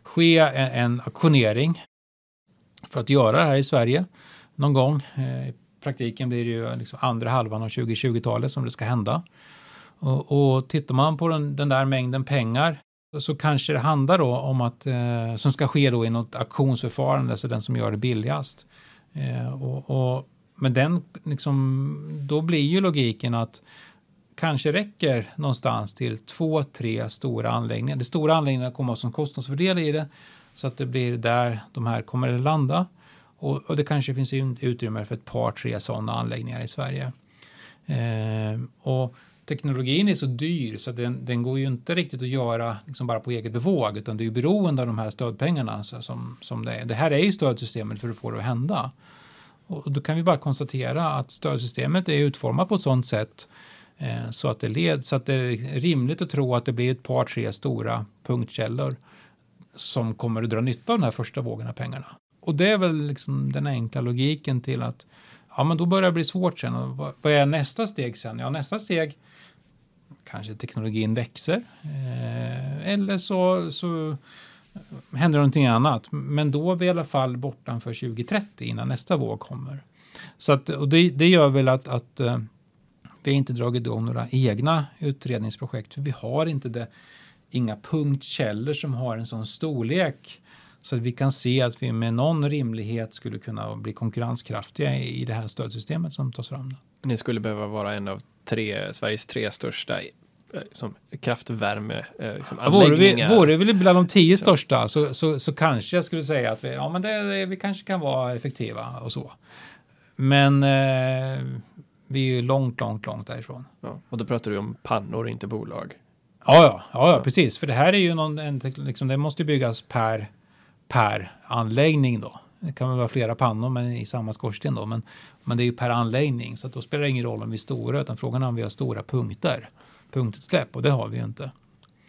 ske en, en auktionering för att göra det här i Sverige någon gång. Eh, I praktiken blir det ju liksom andra halvan av 2020-talet som det ska hända. Och, och tittar man på den, den, där mängden pengar så kanske det handlar då om att eh, som ska ske då i något auktionsförfarande, alltså den som gör det billigast. Eh, och, och, men den liksom, då blir ju logiken att kanske räcker någonstans till två, tre stora anläggningar. De stora anläggningarna kommer att ha som kostnadsfördel i det så att det blir där de här kommer att landa. Och, och det kanske finns utrymme för ett par, tre sådana anläggningar i Sverige. Eh, och teknologin är så dyr så den, den, går ju inte riktigt att göra liksom bara på eget bevåg utan det är ju beroende av de här stödpengarna som, som det är. Det här är ju stödsystemet för att få det att hända. Och då kan vi bara konstatera att stödsystemet är utformat på ett sådant sätt Eh, så att det led, så att det är rimligt att tro att det blir ett par, tre stora punktkällor som kommer att dra nytta av den här första vågen av pengarna. Och det är väl liksom den enkla logiken till att ja, men då börjar det bli svårt sen. Och vad är nästa steg sen? Ja, nästa steg kanske teknologin växer eh, eller så, så händer någonting annat. Men då är vi i alla fall bortanför 2030 innan nästa våg kommer. Så att, och det, det gör väl att, att eh, vi har inte dragit igång några egna utredningsprojekt för vi har inte det, inga punktkällor som har en sån storlek så att vi kan se att vi med någon rimlighet skulle kunna bli konkurrenskraftiga i det här stödsystemet som tas fram. Ni skulle behöva vara en av tre, Sveriges tre största eh, som kraftvärme eh, liksom vore, vi, vore vi bland de tio största så, så, så kanske jag skulle säga att vi, ja, men det, vi kanske kan vara effektiva och så. Men eh, vi är ju långt, långt, långt därifrån. Ja, och då pratar du om pannor, inte bolag. Ja, ja, ja, ja, precis. För det här är ju någon, en, liksom, det måste byggas per, per anläggning då. Det kan väl vara flera pannor men i samma skorsten då. Men, men det är ju per anläggning så att då spelar det ingen roll om vi är stora utan frågan är om vi har stora punkter. Punktutsläpp och det har vi ju inte.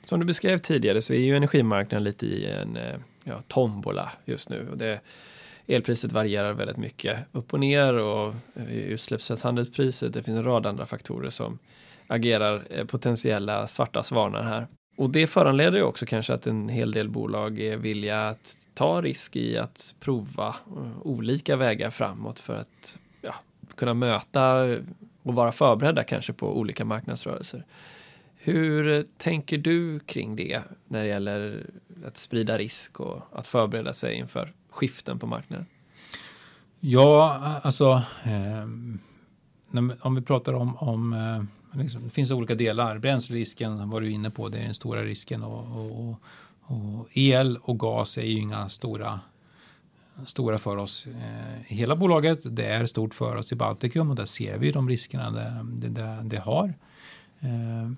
Som du beskrev tidigare så är ju energimarknaden lite i en eh, ja, tombola just nu. Och det, elpriset varierar väldigt mycket upp och ner och eh, utsläppshandelspriset. Det finns en rad andra faktorer som agerar eh, potentiella svarta svanar här. Och det föranleder ju också kanske att en hel del bolag är villiga att ta risk i att prova eh, olika vägar framåt för att ja, kunna möta och vara förberedda kanske på olika marknadsrörelser. Hur tänker du kring det när det gäller att sprida risk och att förbereda sig inför skiften på marknaden? Ja, alltså eh, om vi pratar om, om eh, liksom, det finns olika delar. Bränslerisken var du inne på, det är den stora risken och, och, och el och gas är ju inga stora stora för oss eh, i hela bolaget. Det är stort för oss i Baltikum och där ser vi de riskerna det, det, det, det har. Eh,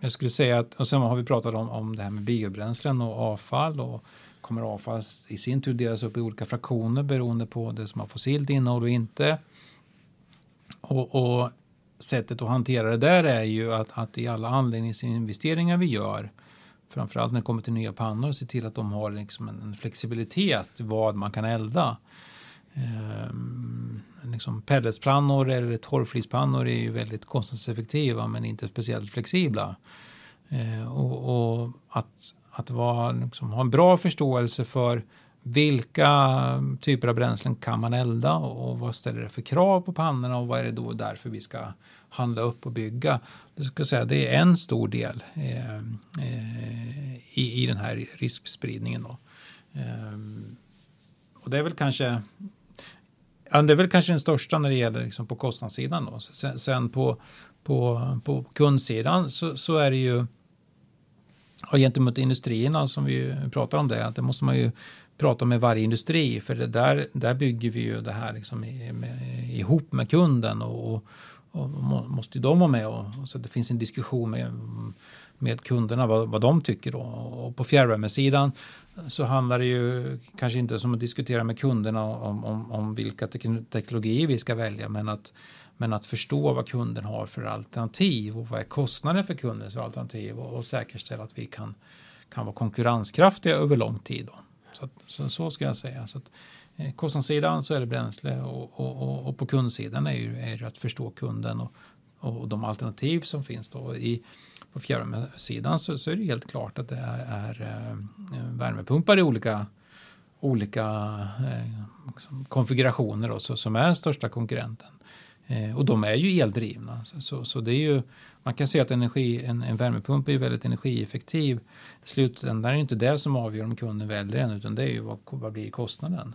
jag skulle säga att, och sen har vi pratat om, om det här med biobränslen och avfall och kommer avfall i sin tur delas upp i olika fraktioner beroende på det som har fossilt innehåll och inte. Och, och sättet att hantera det där är ju att, att i alla anläggningsinvesteringar vi gör framförallt när det kommer till nya pannor se till att de har liksom en, en flexibilitet vad man kan elda. Ehm, liksom pelletspannor eller torrflispannor är ju väldigt kostnadseffektiva men inte speciellt flexibla. Ehm, och, och, att att vara, liksom, ha en bra förståelse för vilka typer av bränslen kan man elda och vad ställer det för krav på pannorna och vad är det då därför vi ska handla upp och bygga. Det, ska säga, det är en stor del eh, eh, i, i den här riskspridningen. Då. Eh, och det är väl kanske ja, det är väl kanske den största när det gäller liksom på kostnadssidan. Då. Sen, sen på, på, på kundsidan så, så är det ju och gentemot industrierna som vi pratar om det, att det måste man ju prata med varje industri för det där, där bygger vi ju det här liksom med, ihop med kunden och, och, och måste ju de vara med och, så det finns en diskussion med, med kunderna vad, vad de tycker då. Och på fjärrvärmesidan så handlar det ju kanske inte som att diskutera med kunderna om, om, om vilka teknologier vi ska välja men att men att förstå vad kunden har för alternativ och vad är kostnaden för kundens alternativ och, och säkerställa att vi kan, kan vara konkurrenskraftiga över lång tid. Då. Så, att, så, så, ska jag säga. Så att, eh, kostnadssidan så är det bränsle och, och, och, och på kundsidan är, ju, är det att förstå kunden och, och de alternativ som finns. Då. I, på fjärrvärmesidan så, så är det helt klart att det är, är eh, värmepumpar i olika olika eh, liksom konfigurationer då, så, som är den största konkurrenten. Eh, och de är ju eldrivna. Så, så, så, det är ju, man kan säga att energi, en, en värmepump är väldigt energieffektiv. I slutändan är det inte det som avgör om kunden väljer den utan det är ju vad, vad blir kostnaden.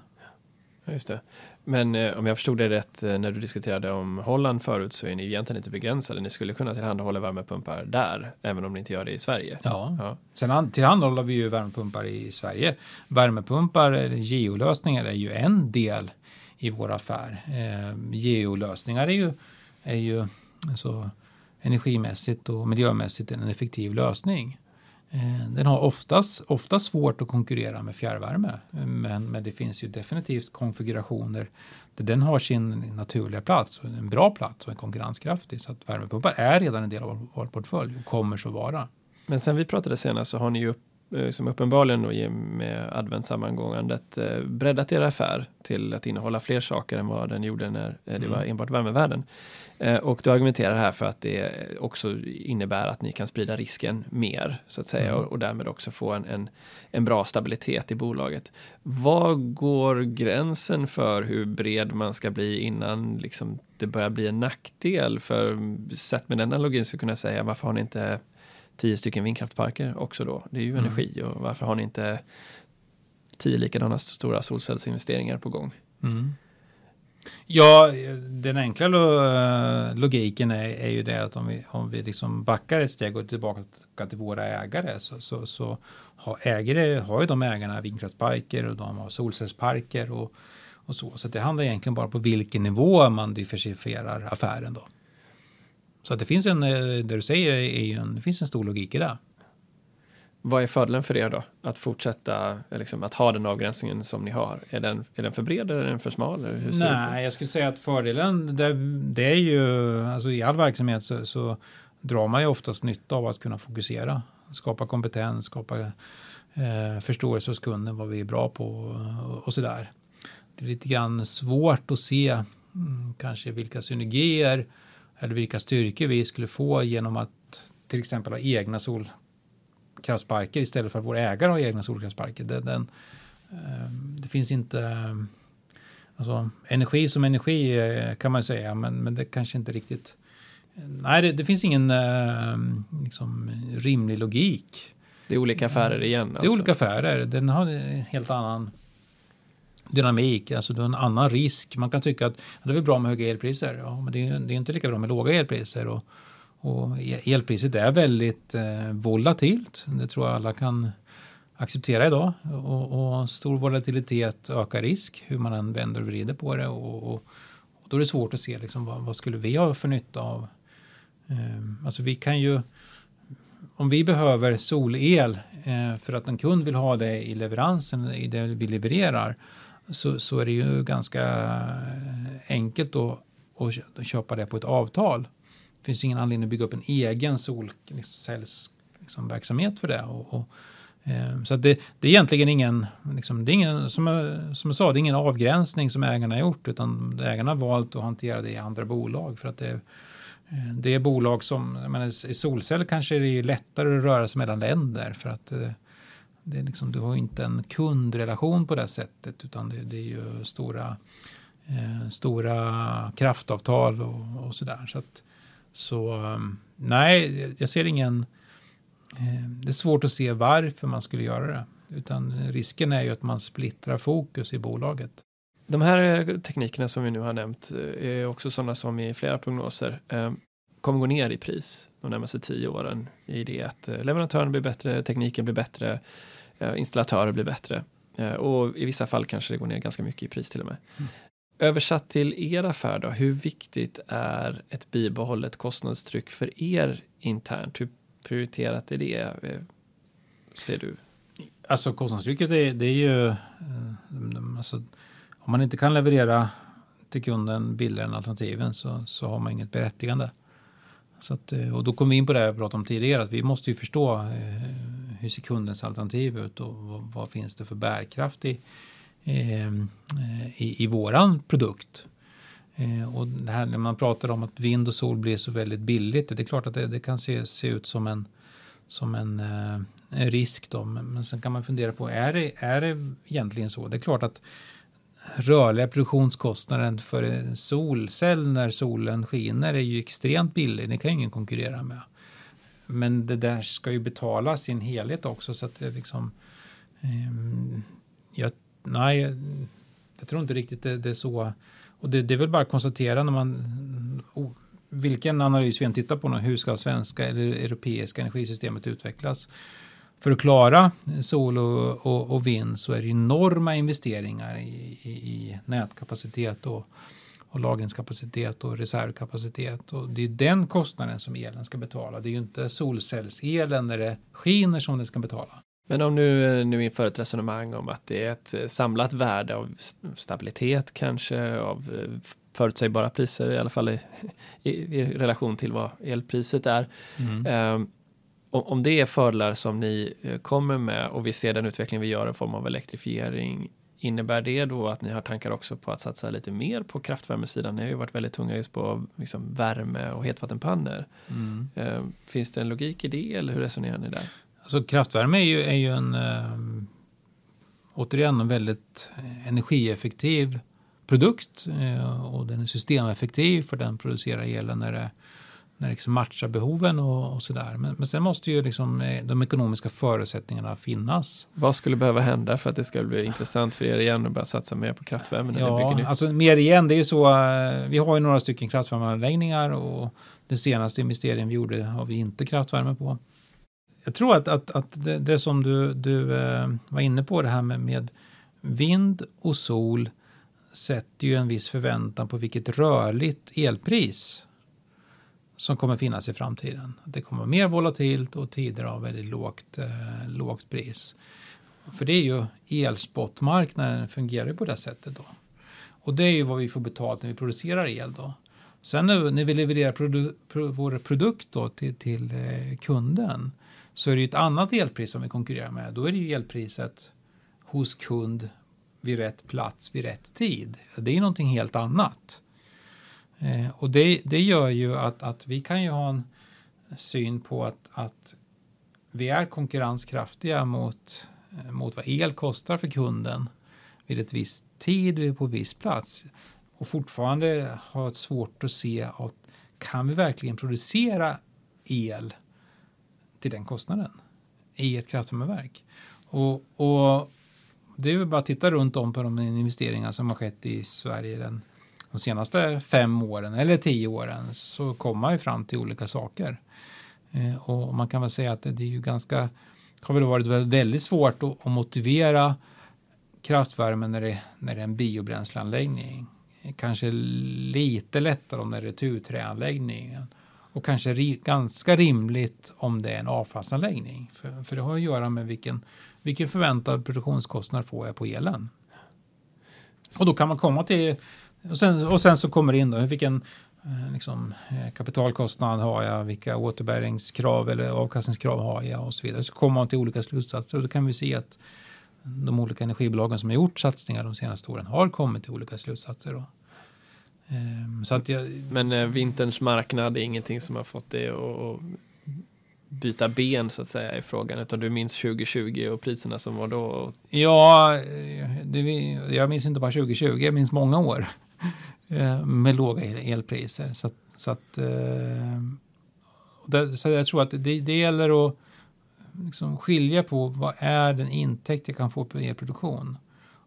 Ja, just det. Men eh, om jag förstod det rätt eh, när du diskuterade om Holland förut så är ni egentligen inte begränsade. Ni skulle kunna tillhandahålla värmepumpar där, även om ni inte gör det i Sverige. Ja, ja. sen tillhandahåller vi ju värmepumpar i Sverige. Värmepumpar, geolösningar, är ju en del i vår affär. Eh, geolösningar är ju, är ju alltså, energimässigt och miljömässigt en effektiv lösning. Eh, den har oftast, oftast svårt att konkurrera med fjärrvärme. Men, men det finns ju definitivt konfigurationer där den har sin naturliga plats, och en bra plats och en konkurrenskraftig. Så att värmepumpar är redan en del av vår portfölj och kommer så vara. Men sen vi pratade senast så har ni ju upp som uppenbarligen då med adventssammangångandet eh, breddat er affär till att innehålla fler saker än vad den gjorde när det mm. var enbart värmevärden. Och du argumenterar här för att det också innebär att ni kan sprida risken mer, så att säga, mm. och, och, därmed också få en, en, en, bra stabilitet i bolaget. Var går gränsen för hur bred man ska bli innan liksom, det börjar bli en nackdel? För sett med den analogin så kunna säga, varför har ni inte tio stycken vindkraftparker också då? Det är ju mm. energi och varför har ni inte tio likadana stora solcellsinvesteringar på gång? Mm. Ja, den enkla logiken är, är, ju det att om vi, om vi liksom backar ett steg och tillbaka till våra ägare så, så, så har ägare har ju de ägarna vindkraftsparker och de har solcellsparker och, och så. Så det handlar egentligen bara på vilken nivå man diversifierar affären då. Så att det finns en, eh, det du säger är en, det finns en stor logik i det. Vad är fördelen för er då? Att fortsätta, liksom, att ha den avgränsningen som ni har? Är den, är den för bred eller är den för smal? Nej, jag skulle säga att fördelen, det, det, är ju, alltså i all verksamhet så, så, drar man ju oftast nytta av att kunna fokusera. Skapa kompetens, skapa eh, förståelse hos kunden, vad vi är bra på och, och sådär. Det är lite grann svårt att se mm, kanske vilka synergier eller vilka styrkor vi skulle få genom att till exempel ha egna solkraftsparker istället för att våra ägare har egna solkraftsparker. Det, den, ehm, det finns inte... Alltså, energi som energi eh, kan man säga, men, men det kanske inte riktigt... Nej, det, det finns ingen ehm, liksom, rimlig logik. Det är olika affärer igen? Det är alltså. olika affärer. Den har en helt annan dynamik, alltså du har en annan risk. Man kan tycka att det är väl bra med höga elpriser, ja, men det är, det är inte lika bra med låga elpriser. Och, och e- elpriset är väldigt eh, volatilt, det tror jag alla kan acceptera idag. Och, och, stor volatilitet ökar risk, hur man än vänder och vrider på det. Och, och, och då är det svårt att se liksom, vad, vad, skulle vi ha för nytta av. Eh, alltså vi kan ju, om vi behöver solel eh, för att en kund vill ha det i leveransen, i det vi levererar, så, så är det ju ganska enkelt att, att köpa det på ett avtal. Det finns ingen anledning att bygga upp en egen solcellsverksamhet liksom, för det. Och, och eh, så det, det, är egentligen ingen, liksom, det är ingen som, jag, som jag sa, det är ingen avgränsning som ägarna har gjort, utan ägarna har valt att hantera det i andra bolag. För att det, eh, det är bolag som, jag menar, i solcell kanske är det lättare att röra sig mellan länder för att eh, det är liksom, du har inte en kundrelation på det sättet utan det, det är ju stora, eh, stora kraftavtal och, och sådär. Så, att, så ehm, nej, jag ser ingen... Eh, det är svårt att se varför man skulle göra det. Utan risken är ju att man splittrar fokus i bolaget. De här eh, teknikerna som vi nu har nämnt eh, är också sådana som i flera prognoser eh, kommer gå ner i pris de närmaste tio åren i det att eh, leverantören blir bättre, tekniken blir bättre, installatörer blir bättre. Eh, och i vissa fall kanske det går ner ganska mycket i pris till och med. Mm. Översatt till er affär då, hur viktigt är ett bibehållet kostnadstryck för er internt? Hur prioriterat är det, eh, ser du? Alltså kostnadstrycket är, det är ju, alltså, om man inte kan leverera till kunden billigare än alternativen så, så har man inget berättigande. Så att, och då kommer vi in på det jag pratade om tidigare, att vi måste ju förstå hur ser kundens alternativ ut och vad, vad finns det för bärkraft i, ehm, eh, i, i våran produkt. Eh, och det här när man pratar om att vind och sol blir så väldigt billigt, det är klart att det, det kan se, se ut som en, som en, eh, en risk då, men, men sen kan man fundera på, är det, är det egentligen så? Det är klart att rörliga produktionskostnaden för en solcell när solen skiner är ju extremt billig. Det kan ju ingen konkurrera med. Men det där ska ju betalas sin helhet också så att det liksom. Eh, jag, nej, jag tror inte riktigt det, det är så. Och det, det är väl bara att konstatera när man oh, vilken analys vi än tittar på nu, hur ska svenska eller europeiska energisystemet utvecklas? För att klara sol och, och, och vind så är det enorma investeringar i, i, i nätkapacitet och och lagringskapacitet och reservkapacitet. Och det är den kostnaden som elen ska betala. Det är ju inte solcellselen när det skiner som den ska betala. Men om nu, nu inför ett resonemang om att det är ett eh, samlat värde av stabilitet kanske, av eh, förutsägbara priser i alla fall i, i, i relation till vad elpriset är. Mm. Um, om det är fördelar som ni eh, kommer med och vi ser den utveckling vi gör i form av elektrifiering, innebär det då att ni har tankar också på att satsa lite mer på kraftvärmesidan? Ni har ju varit väldigt tunga just på liksom värme och hetvattenpannor. Mm. Eh, finns det en logik i det eller hur resonerar ni där? Alltså kraftvärme är ju, är ju en äh, återigen en väldigt energieffektiv produkt äh, och den är systemeffektiv för den producerar elen när det när liksom matchar behoven och, och sådär. Men, men sen måste ju liksom eh, de ekonomiska förutsättningarna finnas. Vad skulle behöva hända för att det ska bli intressant för er igen att börja satsa mer på kraftvärme? Ja, alltså mer igen, det är ju så. Eh, vi har ju några stycken kraftvärmeanläggningar och den senaste investeringen vi gjorde har vi inte kraftvärme på. Jag tror att, att, att det, det som du, du eh, var inne på, det här med, med vind och sol sätter ju en viss förväntan på vilket rörligt elpris som kommer finnas i framtiden. Det kommer vara mer volatilt och tider av väldigt lågt, eh, lågt pris. För det är ju elspotmarknaden fungerar på det sättet då. Och det är ju vad vi får betalt när vi producerar el då. Sen när vi levererar produ vår produkt då till, till eh, kunden så är det ju ett annat elpris som vi konkurrerar med. Då är det ju elpriset hos kund vid rätt plats vid rätt tid. Det är ju någonting helt annat. Eh, och det, det gör ju att, att vi kan ju ha en syn på att, att vi är konkurrenskraftiga mot, eh, mot vad el kostar för kunden vid ett visst tid på viss plats och fortfarande ha svårt att se att kan vi verkligen producera el till den kostnaden i ett kraftvärmeverk? Och, och det är väl bara att titta runt om på de investeringar som har skett i Sverige den de senaste fem åren eller tio åren så kommer man ju fram till olika saker. Eh, och man kan väl säga att det är ju ganska, har väl varit väldigt svårt att, att motivera kraftvärme när det, när det är en biobränsleanläggning. Kanske lite lättare om det är returträanläggningen. Och kanske ri, ganska rimligt om det är en avfallsanläggning. För, för det har att göra med vilken, vilken förväntad produktionskostnad får jag på elen. Och då kan man komma till och sen, och sen så kommer det in då, vilken eh, liksom, eh, kapitalkostnad har jag, vilka återbäringskrav eller avkastningskrav har jag och så vidare. Så kommer man till olika slutsatser och då kan vi se att de olika energibolagen som har gjort satsningar de senaste åren har kommit till olika slutsatser. Då. Ehm, så att jag, Men eh, vinterns marknad är ingenting som har fått det att byta ben så att säga i frågan, utan du minns 2020 och priserna som var då? Ja, det, jag minns inte bara 2020, jag minns många år. Eh, med låga elpriser. Så, så att, eh, så jag tror att det, det gäller att liksom skilja på vad är den intäkt jag kan få på elproduktion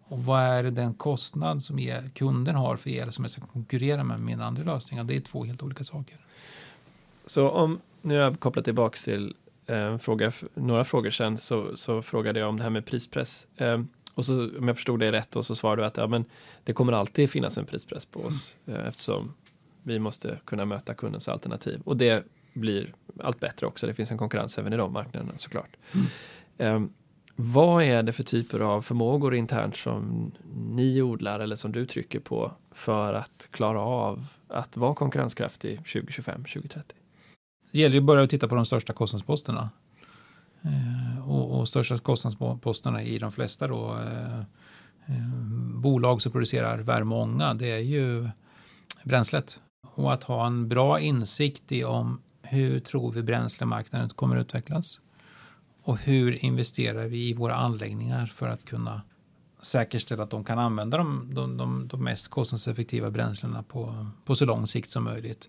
och vad är den kostnad som el, kunden har för el som jag ska konkurrera med mina andra lösningar. Det är två helt olika saker. Så om, nu har jag kopplat tillbaka till eh, fråga, några frågor sedan så, så frågade jag om det här med prispress. Eh, och så om jag förstod det rätt då, så svarade du att ja, men det kommer alltid finnas en prispress på oss mm. eh, eftersom vi måste kunna möta kundens alternativ. Och det blir allt bättre också. Det finns en konkurrens även i de marknaderna såklart. Mm. Eh, vad är det för typer av förmågor internt som ni odlar eller som du trycker på för att klara av att vara konkurrenskraftig 2025, 2030? Det gäller ju att börja titta på de största kostnadsposterna. Och, och största kostnadsposterna i de flesta då, eh, eh bolag som producerar värme och ånga, det är ju bränslet. Och att ha en bra insikt i om hur tror vi bränslemarknaden kommer att utvecklas? Och hur investerar vi i våra anläggningar för att kunna säkerställa att de kan använda de, de, de, de mest kostnadseffektiva bränslena på, på så lång sikt som möjligt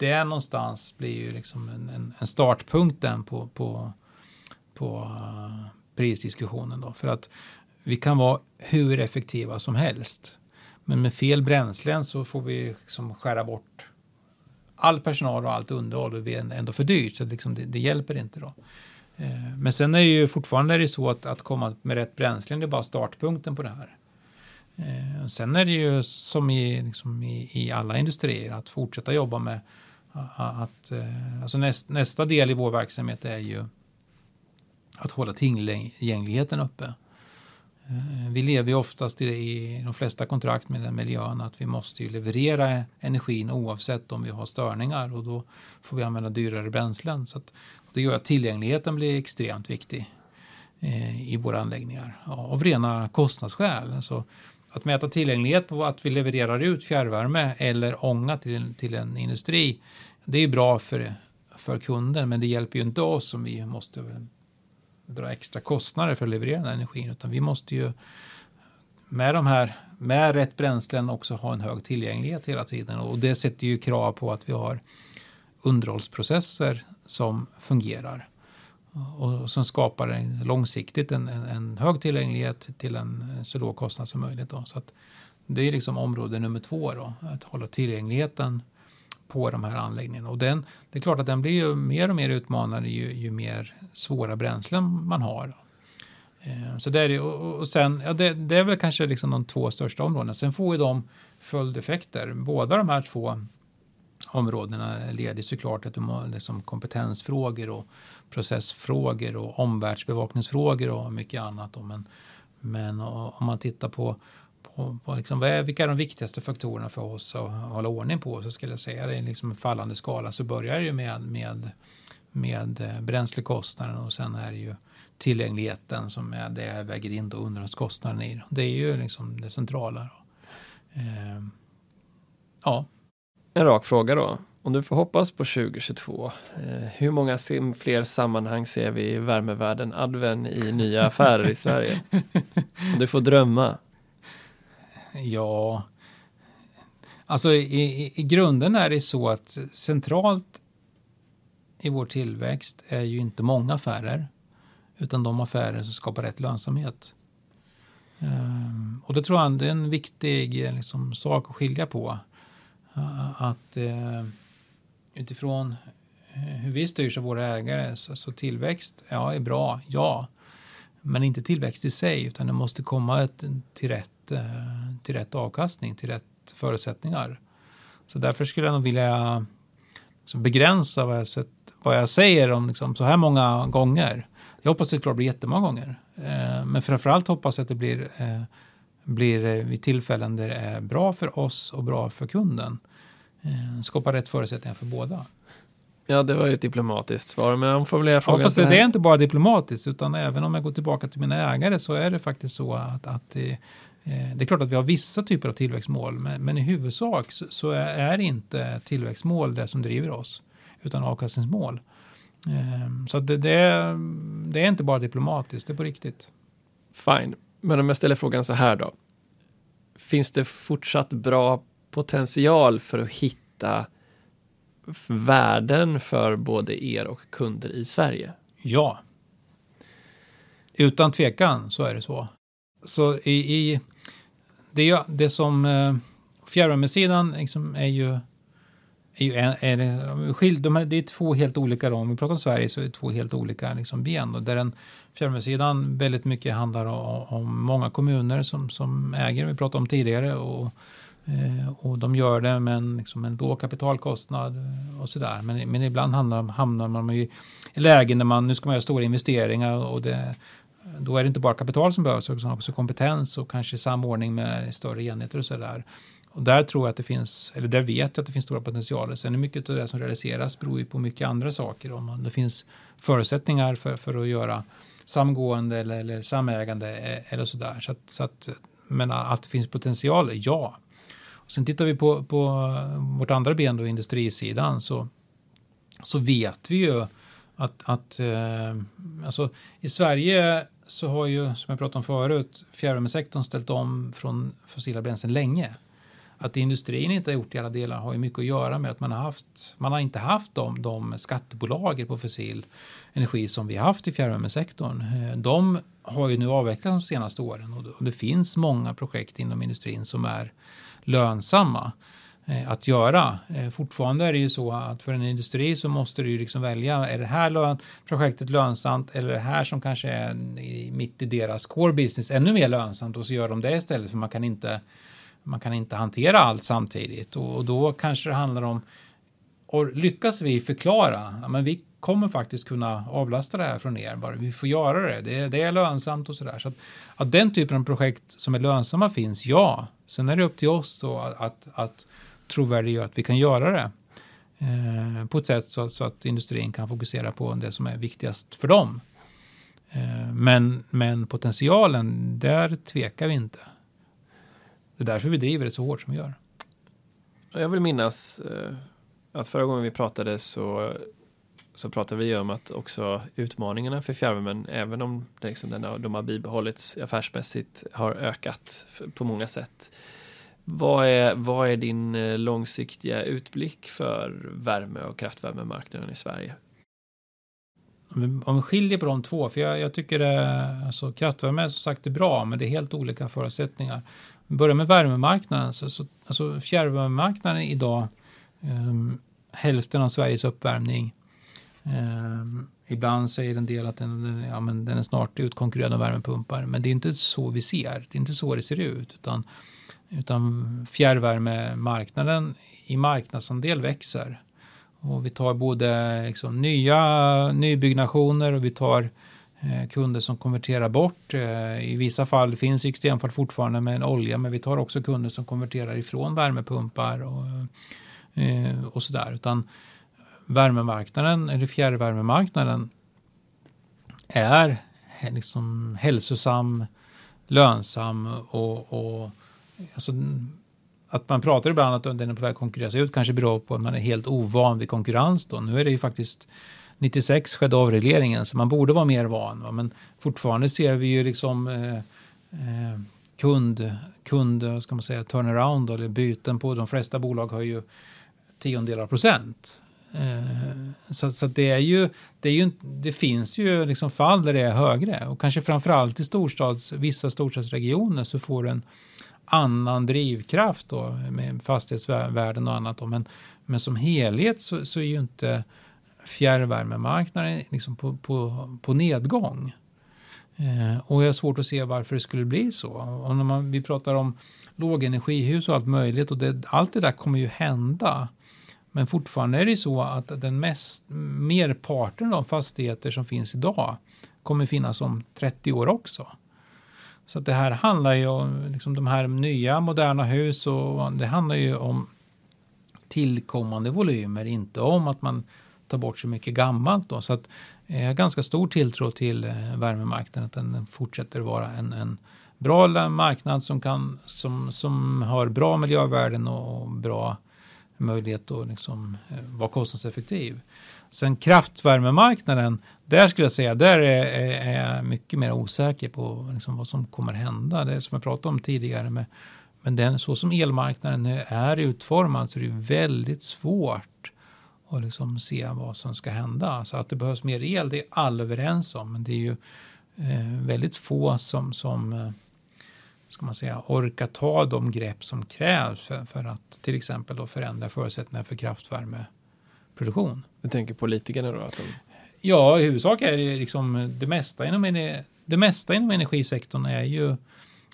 det någonstans blir ju liksom en, en, en startpunkten på, på, på eh, prisdiskussionen då. För att vi kan vara hur effektiva som helst. Men med fel bränslen så får vi liksom skära bort all personal och allt underhåll och det är ändå för dyrt. Så liksom det, det, hjälper inte då. Eh, men sen är det ju fortfarande är det så att, att komma med rätt bränslen det är bara startpunkten på det här. Eh, sen är det ju som i, liksom i, i alla industrier att fortsätta jobba med att, alltså näst, nästa del i vår verksamhet är ju att hålla tillgängligheten uppe. Eh, vi lever ju oftast i, i de flesta kontrakt med den miljön att vi måste ju leverera energin oavsett om vi har störningar och då får vi använda dyrare bränslen. Så att, det gör att tillgängligheten blir extremt viktig eh, i våra anläggningar av rena kostnadsskäl. Så att mäta tillgänglighet på att vi levererar ut fjärrvärme eller ånga till, till en industri, det är bra för, för kunden men det hjälper ju inte oss om vi måste dra extra kostnader för att leverera den energin. Utan vi måste ju med de här med rätt bränslen också ha en hög tillgänglighet hela tiden. Och det sätter ju krav på att vi har underhållsprocesser som fungerar. Och som skapar en, långsiktigt en, en, en, hög tillgänglighet till en så låg kostnad som möjligt. Då. Så att det är liksom område nummer två, då, att hålla tillgängligheten på de här anläggningarna. Och den, det är klart att den blir ju mer och mer utmanande ju, ju mer svåra bränslen man har. Eh, så det är och sen, ja, det, det, är väl kanske liksom de två största områdena. Sen får ju de följdeffekter. Båda de här två områdena leder såklart till liksom kompetensfrågor och processfrågor och omvärldsbevakningsfrågor och mycket annat. Men, men om man tittar på på, på liksom, vad är, vilka är de viktigaste faktorerna för oss att hålla ordning på så skulle jag säga det är liksom en fallande skala så börjar det ju med, med, med eh, bränslekostnaden och sen är det ju tillgängligheten som är det jag väger in då underhållskostnaden i. Det är ju liksom det centrala. Eh, ja. En rak fråga då. Om du får hoppas på 2022, eh, hur många fler sammanhang ser vi i värmevärlden Adven i nya affärer i Sverige? Om du får drömma. Ja, alltså i, i, i grunden är det så att centralt i vår tillväxt är ju inte många affärer utan de affärer som skapar rätt lönsamhet. Um, och det tror jag det är en viktig liksom, sak att skilja på. Uh, att uh, utifrån eh, hur vi styrs av våra ägare så, så tillväxt ja, är bra, ja. Men inte tillväxt i sig utan det måste komma ett, till rätt eh, till rätt avkastning, till rätt förutsättningar. Så därför skulle jag nog vilja liksom begränsa vad jag, sett, vad jag säger om liksom så här många gånger. Jag hoppas att det blir jättemånga gånger. Eh, men framförallt hoppas jag att det blir, eh, blir eh, vid tillfällen där det är bra för oss och bra för kunden. Eh, skapa rätt förutsättningar för båda. Ja, det var ju ett diplomatiskt svar, men jag formulerar frågan ja, fast det, det är inte bara diplomatiskt, utan även om jag går tillbaka till mina ägare så är det faktiskt så att, att Eh, det är klart att vi har vissa typer av tillväxtmål, men, men i huvudsak så, så, är inte tillväxtmål det som driver oss, utan avkastningsmål. Ehm, så det, det, är, det är inte bara diplomatiskt, det är på riktigt. Fine, men om jag ställer frågan så här då. Finns det fortsatt bra potential för att hitta värden för både er och kunder i Sverige? Ja. Utan tvekan så är det så. Så i, i det, det som eh, fjärrvärmesidan liksom är ju är ju en, är det, skild, de här, det är två helt olika, då. om vi pratar om Sverige så är det två helt olika liksom, ben. Då, där den fjärrvärmesidan väldigt mycket handlar om, om, många kommuner som, som äger, vi pratade om tidigare, och, eh, och de gör det med en, liksom en låg kapitalkostnad eh, och sådär. Men, men ibland hamnar, hamnar man i lägen där man, nu ska man göra stora investeringar och det då är det inte bara kapital som behövs utan också kompetens och kanske samordning med större enheter och sådär. Och där tror jag att det finns, eller där vet jag att det finns stora potentialer. Sen är mycket av det som realiseras beror ju på mycket andra saker. Om det finns förutsättningar för, för att göra samgående eller, eller samägande eh, eller sådär. Så att, så att, men att det finns potential, ja. Sen tittar vi på, på vårt andra ben då, industrisidan, så, så vet vi ju att, att eh, alltså, i Sverige så har ju, som jag pratade om förut, fjärrvärmesektorn ställt om från fossila bränslen länge. Att industrin inte har gjort i alla delar har ju mycket att göra med att man har haft, man har inte haft de, de skattebolager på fossil energi som vi har haft i fjärrvärmesektorn. Eh, de har ju nu avvecklats de senaste åren och det finns många projekt inom industrin som är lönsamma. Eh, att göra. Eh, fortfarande är det ju så att för en industri så måste du ju liksom välja, är det här lön, projektet lönsamt eller är det här som kanske är mitt i deras core business ännu mer lönsamt och så gör de det istället för man kan inte, man kan inte hantera allt samtidigt och, och då kanske det handlar om och lyckas vi förklara, ja, men vi kommer faktiskt kunna avlasta det här från er. Bara vi får göra det. Det är, det är lönsamt och sådär. Så att, att den typen av projekt som är lönsamma finns, ja. Sen är det upp till oss då att, att, att trovärdiggöra att vi kan göra det eh, på ett sätt så, så, att industrin kan fokusera på det som är viktigast för dem. Eh, men, men potentialen, där tvekar vi inte. Det är därför vi driver det så hårt som vi gör. Jag vill minnas eh, att förra gången vi pratade så, så pratade vi om att också utmaningarna för fjärrvärmen, även om liksom den, de har bibehållits affärsmässigt, har ökat på många sätt. Vad är, vad är din eh, långsiktiga utblick för värme och kraftvärmemarknaden i Sverige? Om vi skiljer på de två, för jag, jag tycker det, alltså kraftvärme är som sagt är bra, men det är helt olika förutsättningar. Börjar med värmemarknaden, så, så, alltså fjärrvärmemarknaden idag, um, hälften av Sveriges uppvärmning. Um, ibland säger en del att den, ja, men den är snart utkonkurrerad av värmepumpar, men det är inte så vi ser, det är inte så det ser ut, utan, utan fjärrvärmemarknaden i marknadsandel växer. Och vi tar både liksom nya nybyggnationer och vi tar eh, Eh, kunder som konverterar bort. Eh, I vissa fall finns extremfall fortfarande med en olja, men vi tar också kunder som konverterar ifrån värmepumpar och, eh, och sådär. Utan värmemarknaden, eller fjärrvärmemarknaden, är liksom hälsosam, lönsam och, och alltså, att man pratar ibland att den är på väg att konkurreras ut kanske beror på att man är helt ovan vid konkurrens då. Nu är det ju faktiskt 96 skedde avregleringen så man borde vara mer van. Va? Men fortfarande ser vi ju liksom eh, eh, kund, kund, ska man säga, turnaround eller byten på de flesta bolag har ju tiondelar procent. Eh, så, så det är ju, det, är ju, det finns ju liksom fall där det är högre och kanske framförallt i storstads, vissa storstadsregioner så får en annan drivkraft då med fastighetsvärden och annat. Då. Men, men som helhet så, så är ju inte fjärrvärmemarknaden liksom på, på, på nedgång. Eh, och jag har svårt att se varför det skulle bli så. Och när man, vi pratar om lågenergihus och allt möjligt och det, allt det där kommer ju hända. Men fortfarande är det så att den mest, merparten av de fastigheter som finns idag kommer finnas om 30 år också. Så det här handlar ju om liksom de här nya moderna hus och det handlar ju om tillkommande volymer, inte om att man ta bort så mycket gammalt. Då. Så att eh, jag har ganska stor tilltro till eh, värmemarknaden, att den fortsätter vara en, en bra marknad som, kan, som, som har bra miljövärden och bra möjlighet att liksom, eh, vara kostnadseffektiv. Sen kraftvärmemarknaden, där skulle jag säga, där är, är jag mycket mer osäker på liksom vad som kommer hända. Det som jag pratade om tidigare. Med, men den, så som elmarknaden är utformad så är det väldigt svårt att liksom se vad som ska hända. Så att det behövs mer el, det är alla överens om. Men det är ju eh, väldigt få som, som eh, ska man säga, orkar ta de grepp som krävs för, för att till exempel då förändra förutsättningar för kraftvärmeproduktion. Du tänker politikerna då? Att de... Ja, i huvudsak är det liksom det mesta inom, det mesta inom energisektorn är ju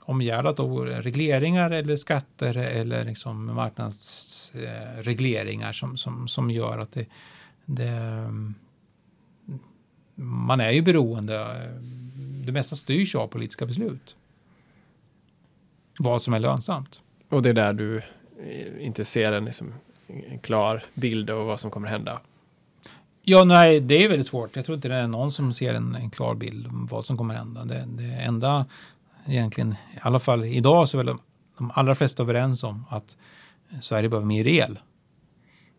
omgärdat av regleringar eller skatter eller liksom marknadsregleringar som, som, som gör att det, det man är ju beroende. Det mesta styrs av politiska beslut. Vad som är lönsamt. Och det är där du inte ser en, liksom, en klar bild av vad som kommer hända Ja, nej, det är väldigt svårt. Jag tror inte det är någon som ser en, en klar bild om vad som kommer hända. Det, det enda egentligen, i alla fall idag, så är väl de, de allra flesta överens om att Sverige behöver mer el.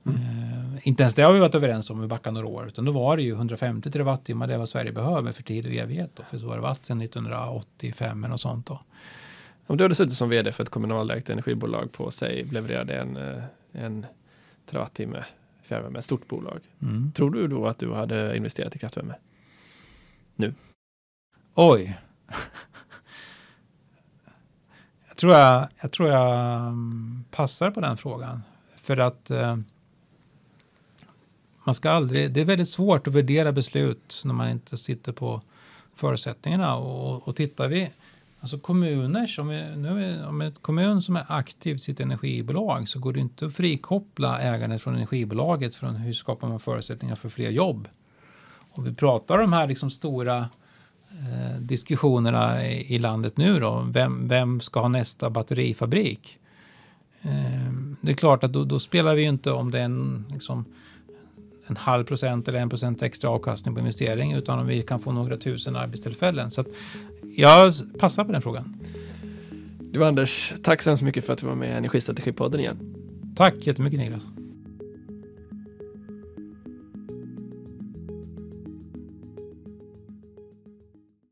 Mm. Eh, inte ens det har vi varit överens om i backar några år, utan då var det ju 150 terawattimmar, det är vad Sverige behöver för tid och evighet. Då, för så har det varit sedan 1985 eller något sånt. Då. Om du hade suttit som vd för ett kommunalägt energibolag på sig levererade en, eh, en terawattimme fjärrvärme, ett stort bolag. Mm. Tror du då att du hade investerat i kraftvärme? Nu? Oj. jag, tror jag, jag tror jag mm, passar på den frågan. För att eh, man ska aldrig, det är väldigt svårt att värdera beslut när man inte sitter på förutsättningarna. Och, och tittar vi Alltså kommuner som är, nu är, om ett kommun som är aktivt sitt energibolag så går det inte att frikoppla ägandet från energibolaget från hur skapar man förutsättningar för fler jobb. Och vi pratar om de här liksom stora diskussionerna i, landet nu då. Vem, vem ska ha nästa batterifabrik? Eh, det är klart att då, då, spelar vi inte om det är en, liksom, en halv procent eller en procent extra avkastning på investering utan om vi kan få några tusen arbetstillfällen. Så jag passar på den frågan. Du Anders, tack så hemskt mycket för att du var med i Energistrategipodden igen. Tack jättemycket Niklas.